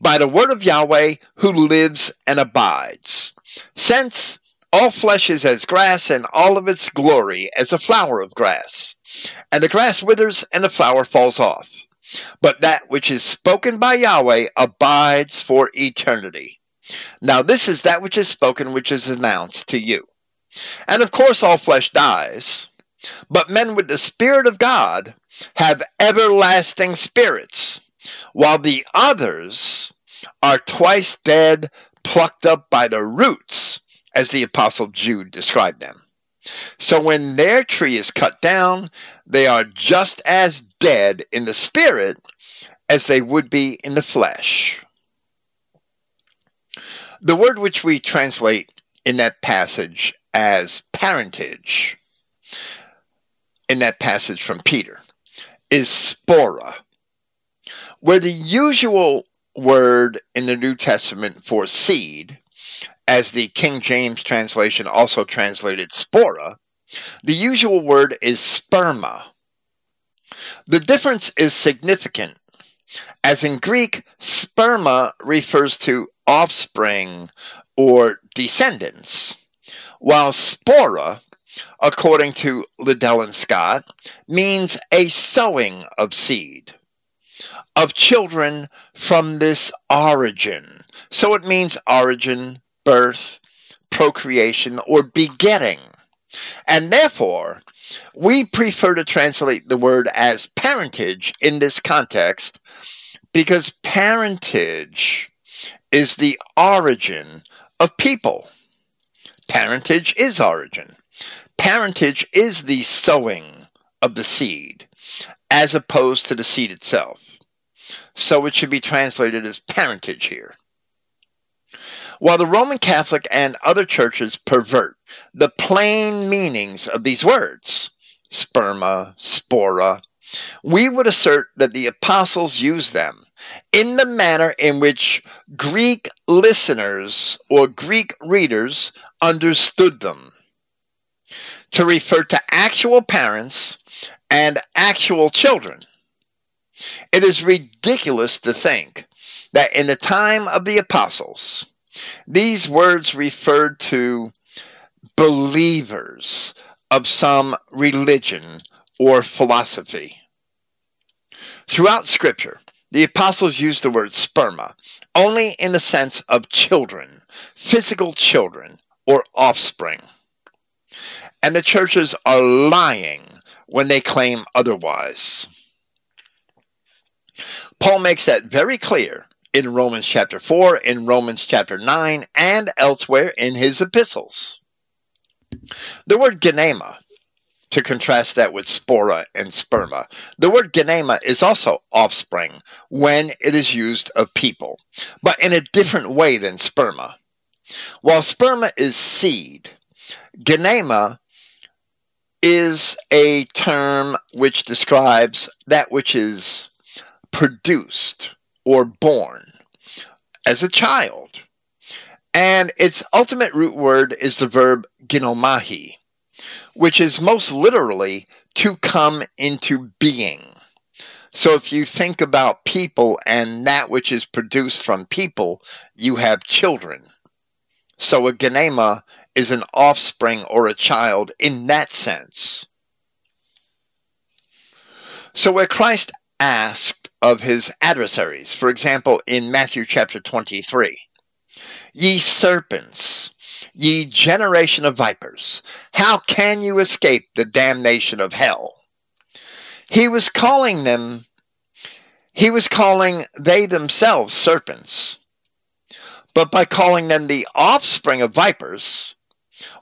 by the word of Yahweh who lives and abides. Since all flesh is as grass, and all of its glory as a flower of grass. And the grass withers, and the flower falls off. But that which is spoken by Yahweh abides for eternity. Now, this is that which is spoken, which is announced to you. And of course, all flesh dies, but men with the Spirit of God have everlasting spirits, while the others are twice dead, plucked up by the roots, as the Apostle Jude described them. So when their tree is cut down, they are just as dead in the spirit as they would be in the flesh. The word which we translate in that passage as parentage, in that passage from Peter, is spora, where the usual word in the New Testament for seed, as the King James translation also translated spora, the usual word is sperma. The difference is significant, as in Greek, sperma refers to offspring or descendants, while spora according to Liddell and Scott, means a sowing of seed, of children from this origin. So it means origin, birth, procreation, or begetting. And therefore, we prefer to translate the word as parentage in this context because parentage is the origin of people. Parentage is origin parentage is the sowing of the seed as opposed to the seed itself. So it should be translated as parentage here. While the Roman Catholic and other churches pervert the plain meanings of these words, sperma, spora, we would assert that the apostles used them in the manner in which Greek listeners or Greek readers understood them to refer to actual parents and actual children. It is ridiculous to think that in the time of the apostles, these words referred to believers of some religion or philosophy. Throughout Scripture, the apostles used the word sperma only in the sense of children, physical children, or offspring. And the churches are lying when they claim otherwise. Paul makes that very clear in Romans chapter 4, in Romans chapter 9, and elsewhere in his epistles. The word genema, to contrast that with spora and sperma, the word genema is also offspring when it is used of people, but in a different way than sperma. While sperma is seed, genema is a term which describes that which is produced or born as a child. And its ultimate root word is the verb ginomai, which is most literally to come into being. So if you think about people and that which is produced from people, you have children. So a genema is an offspring or a child in that sense. So, where Christ asked of his adversaries, for example, in Matthew chapter 23, Ye serpents, ye generation of vipers, how can you escape the damnation of hell? He was calling them, he was calling they themselves serpents. But by calling them the offspring of vipers,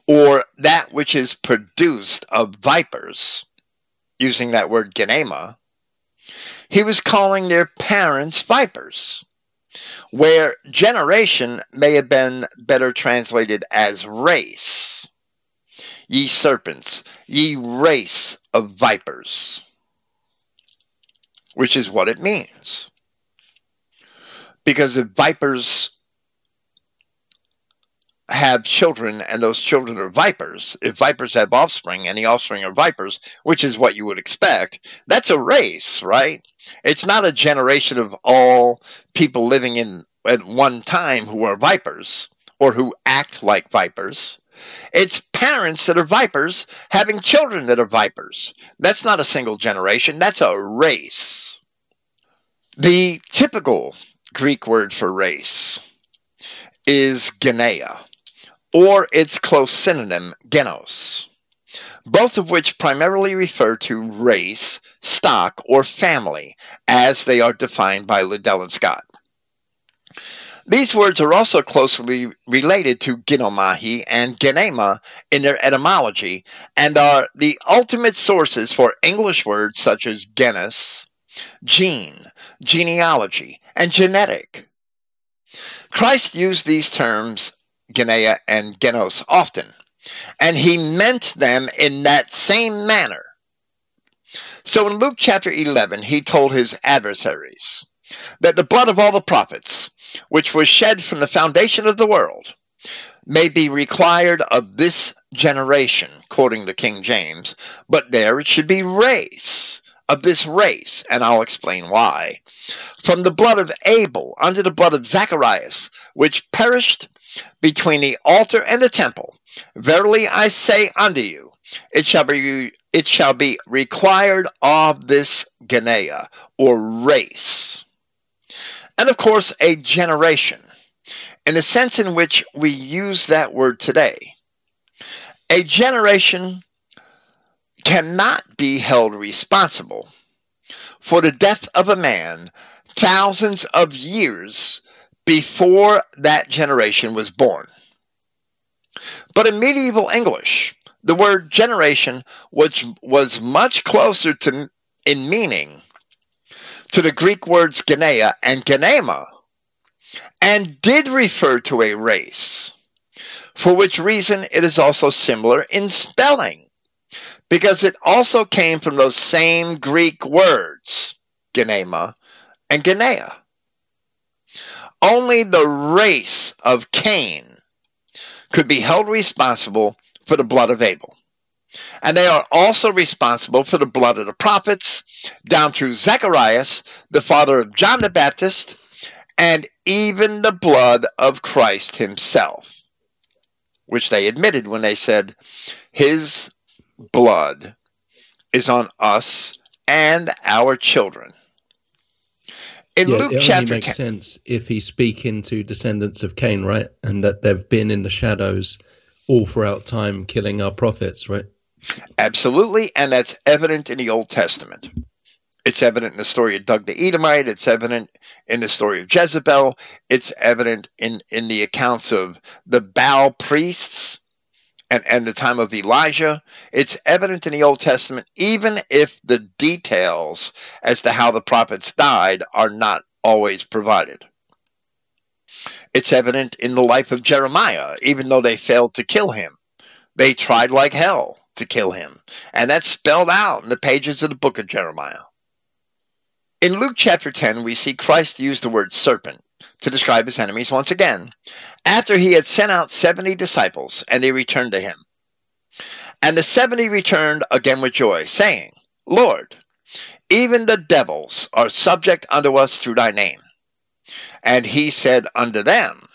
or that which is produced of vipers, using that word genema, He was calling their parents vipers, where generation may have been better translated as race. Ye serpents, ye race of vipers, which is what it means. Because if vipers have children and those children are vipers, if vipers have offspring and the offspring are vipers, which is what you would expect, that's a race, right? It's not a generation of all people living in at one time who are vipers or who act like vipers. It's parents that are vipers having children that are vipers. That's not a single generation, that's a race. The typical Greek word for race is genea or its close synonym, genos, both of which primarily refer to race, stock, or family, as they are defined by Liddell and Scott. These words are also closely related to ginomai and genema in their etymology and are the ultimate sources for English words such as genus, gene, genealogy, and genetic. Christ used these terms Genea and Genos often, and he meant them in that same manner. So in Luke chapter 11, he told his adversaries that the blood of all the prophets, which was shed from the foundation of the world, may be required of this generation, quoting the King James, but there it should be race of this race, and I'll explain why. From the blood of Abel unto the blood of Zacharias, which perished between the altar and the temple. Verily I say unto you, it shall be it shall be required of this Genea or race. And of course, a generation, in the sense in which we use that word today. A generation cannot be held responsible for the death of a man thousands of years before that generation was born. But in medieval English, the word generation which was much closer to in meaning to the Greek words genea and genema and did refer to a race, for which reason it is also similar in spelling, because it also came from those same Greek words, genema and genea. Only the race of Cain could be held responsible for the blood of Abel. And they are also responsible for the blood of the prophets, down through Zacharias, the father of John the Baptist, and even the blood of Christ himself, which they admitted when they said, His blood is on us and our children. In yeah, Luke it chapter only makes 10, sense if he's speaking to descendants of Cain, right? And that they've been in the shadows all throughout time killing our prophets, right? Absolutely, and that's evident in the Old Testament. It's evident in the story of Doeg the Edomite. It's evident in the story of Jezebel. It's evident in, in the accounts of the Baal priests and, and the time of Elijah. It's evident in the Old Testament, even if the details as to how the prophets died are not always provided. It's evident in the life of Jeremiah, even though they failed to kill him. They tried like hell to kill him. And that's spelled out in the pages of the book of Jeremiah. In Luke chapter 10, we see Christ use the word serpent to describe his enemies once again, after he had sent out 70 disciples, and they returned to him. And the 70 returned again with joy, saying, Lord, even the devils are subject unto us through thy name. And he said unto them,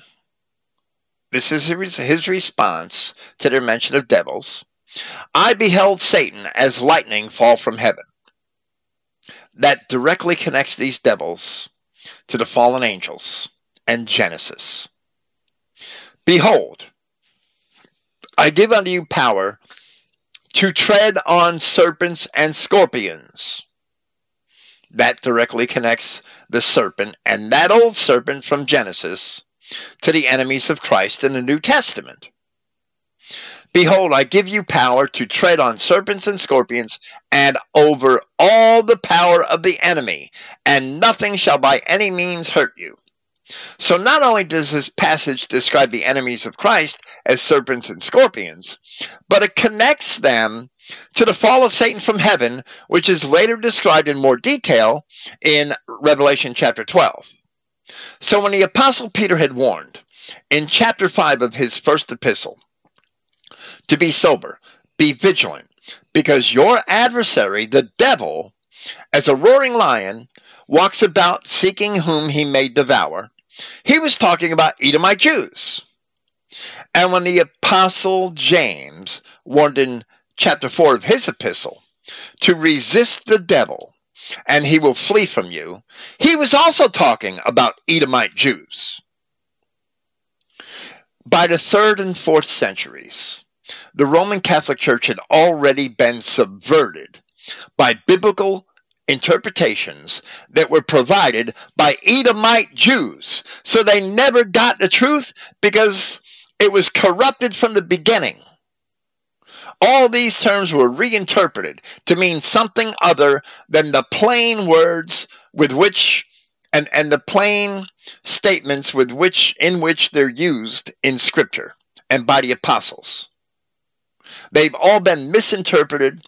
This is his response to their mention of devils I beheld Satan as lightning fall from heaven. That directly connects these devils to the fallen angels and Genesis. Behold, I give unto you power to tread on serpents and scorpions. That directly connects the serpent and that old serpent from Genesis to the enemies of Christ in the New Testament. Behold, I give you power to tread on serpents and scorpions and over all the power of the enemy, and nothing shall by any means hurt you. So, not only does this passage describe the enemies of Christ as serpents and scorpions, but it connects them to the fall of Satan from heaven, which is later described in more detail in Revelation chapter 12. So, when the Apostle Peter had warned in chapter 5 of his first epistle to be sober, be vigilant, because your adversary, the devil, as a roaring lion, walks about seeking whom he may devour. He was talking about Edomite Jews. And when the Apostle James warned in chapter 4 of his epistle to resist the devil and he will flee from you, he was also talking about Edomite Jews. By the third and fourth centuries, the Roman Catholic Church had already been subverted by biblical interpretations that were provided by Edomite Jews. So they never got the truth because it was corrupted from the beginning. All these terms were reinterpreted to mean something other than the plain words with which and, and the plain statements with which in which they're used in scripture and by the apostles. They've all been misinterpreted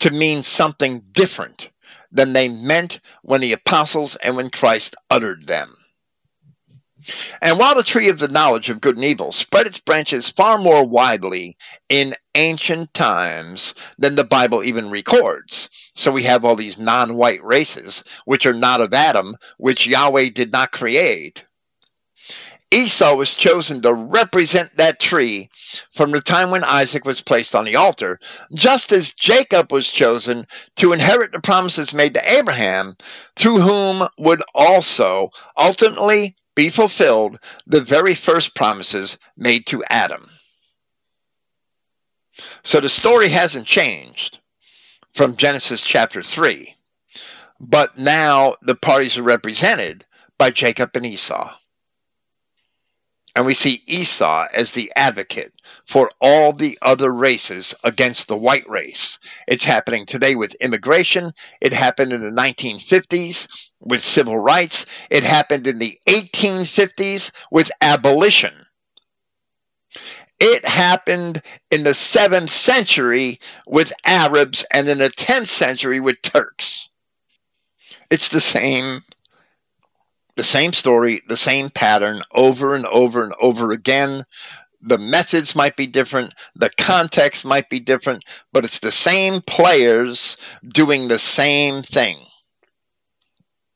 to mean something different than they meant when the apostles and when Christ uttered them. And while the tree of the knowledge of good and evil spread its branches far more widely in ancient times than the Bible even records, so we have all these non white races, which are not of Adam, which Yahweh did not create. Esau was chosen to represent that tree from the time when Isaac was placed on the altar, just as Jacob was chosen to inherit the promises made to Abraham, through whom would also ultimately be fulfilled the very first promises made to Adam. So the story hasn't changed from Genesis chapter 3, but now the parties are represented by Jacob and Esau. And we see Esau as the advocate for all the other races against the white race. It's happening today with immigration. It happened in the 1950s with civil rights. It happened in the 1850s with abolition. It happened in the 7th century with Arabs and in the 10th century with Turks. It's the same the same story, the same pattern over and over and over again. The methods might be different, the context might be different, but it's the same players doing the same thing.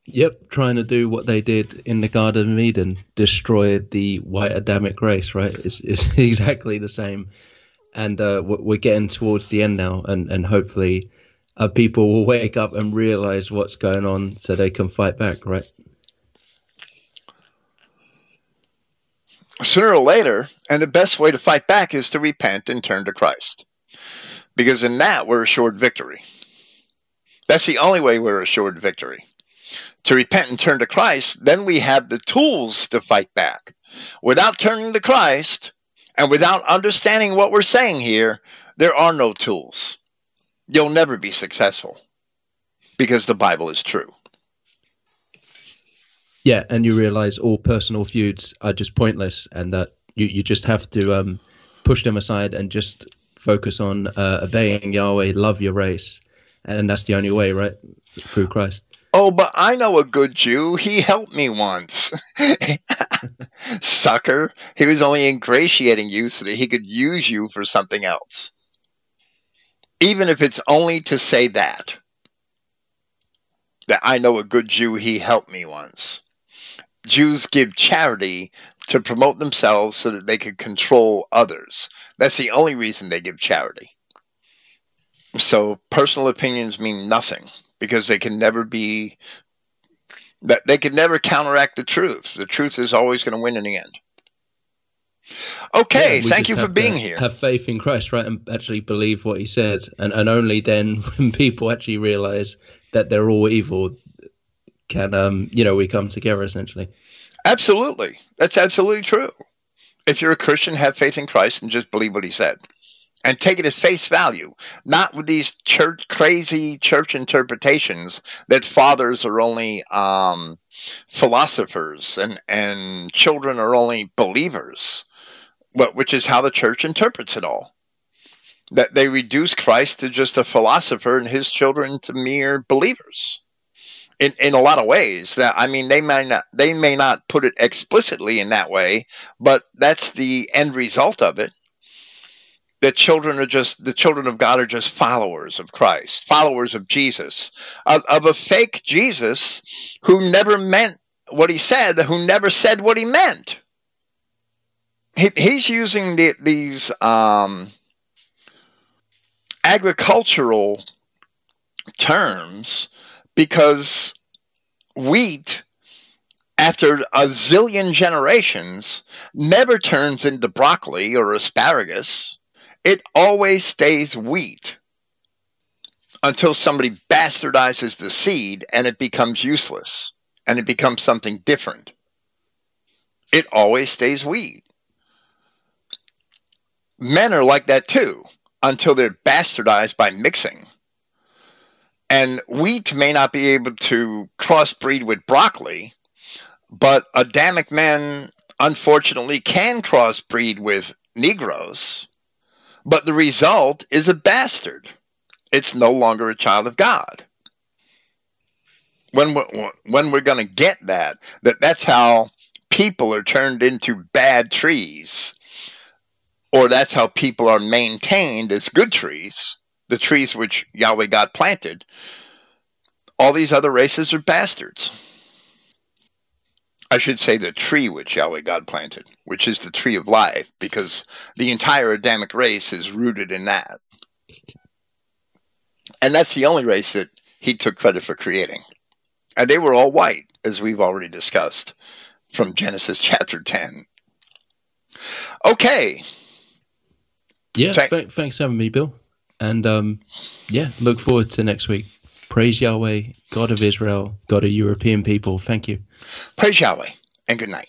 Yep, trying to do what they did in the Garden of Eden, destroy the white Adamic race, right? It's, it's exactly the same. And uh, we're getting towards the end now, and, and hopefully uh, people will wake up and realize what's going on so they can fight back, right? Sooner or later, and the best way to fight back is to repent and turn to Christ. Because in that, we're assured victory. That's the only way we're assured victory. To repent and turn to Christ, then we have the tools to fight back. Without turning to Christ and without understanding what we're saying here, there are no tools. You'll never be successful because the Bible is true. Yeah, and you realize all personal feuds are just pointless, and that you, you just have to um, push them aside and just focus on uh, obeying Yahweh, love your race, and that's the only way, right? Through Christ. Oh, but I know a good Jew. He helped me once. Sucker. He was only ingratiating you so that he could use you for something else. Even if it's only to say that. That I know a good Jew, he helped me once. Jews give charity to promote themselves so that they can control others. That's the only reason they give charity. So personal opinions mean nothing because they can never be that they can never counteract the truth. The truth is always going to win in the end. Okay, yeah, thank you for being here. Have faith in Christ, right, and actually believe what He said, and and only then, when people actually realize that they're all evil, can um you know we come together essentially. Absolutely, that's absolutely true. If you're a Christian, have faith in Christ and just believe what He said. and take it at face value, not with these church crazy church interpretations that fathers are only um, philosophers and and children are only believers, which is how the church interprets it all. That they reduce Christ to just a philosopher and his children to mere believers. In, in a lot of ways that I mean they may not they may not put it explicitly in that way, but that's the end result of it that children are just the children of God are just followers of Christ, followers of Jesus, of, of, a fake Jesus who never meant what he said, who never said what he meant. He, he's using the, these um, agricultural terms because wheat after a zillion generations never turns into broccoli or asparagus it always stays wheat until somebody bastardizes the seed and it becomes useless and it becomes something different. It always stays wheat. Men are like that too until they're bastardized by mixing. And wheat may not be able to crossbreed with broccoli, but a Adamic men unfortunately can crossbreed with Negroes but the result is a bastard. It's no longer a child of God. When we're, when we're going to get that, that that's how people are turned into bad trees, or that's how people are maintained as good trees, the trees which Yahweh God planted, all these other races are bastards. I should say the tree which Yahweh God planted, which is the tree of life, because the entire Adamic race is rooted in that. And that's the only race that he took credit for creating. And they were all white, as we've already discussed from Genesis chapter 10. Okay. Yeah, th- thanks for having me, Bill. And um, yeah, look forward to next week. Praise Yahweh, God of Israel, God of European people. Thank you. Praise Yahweh, and good night.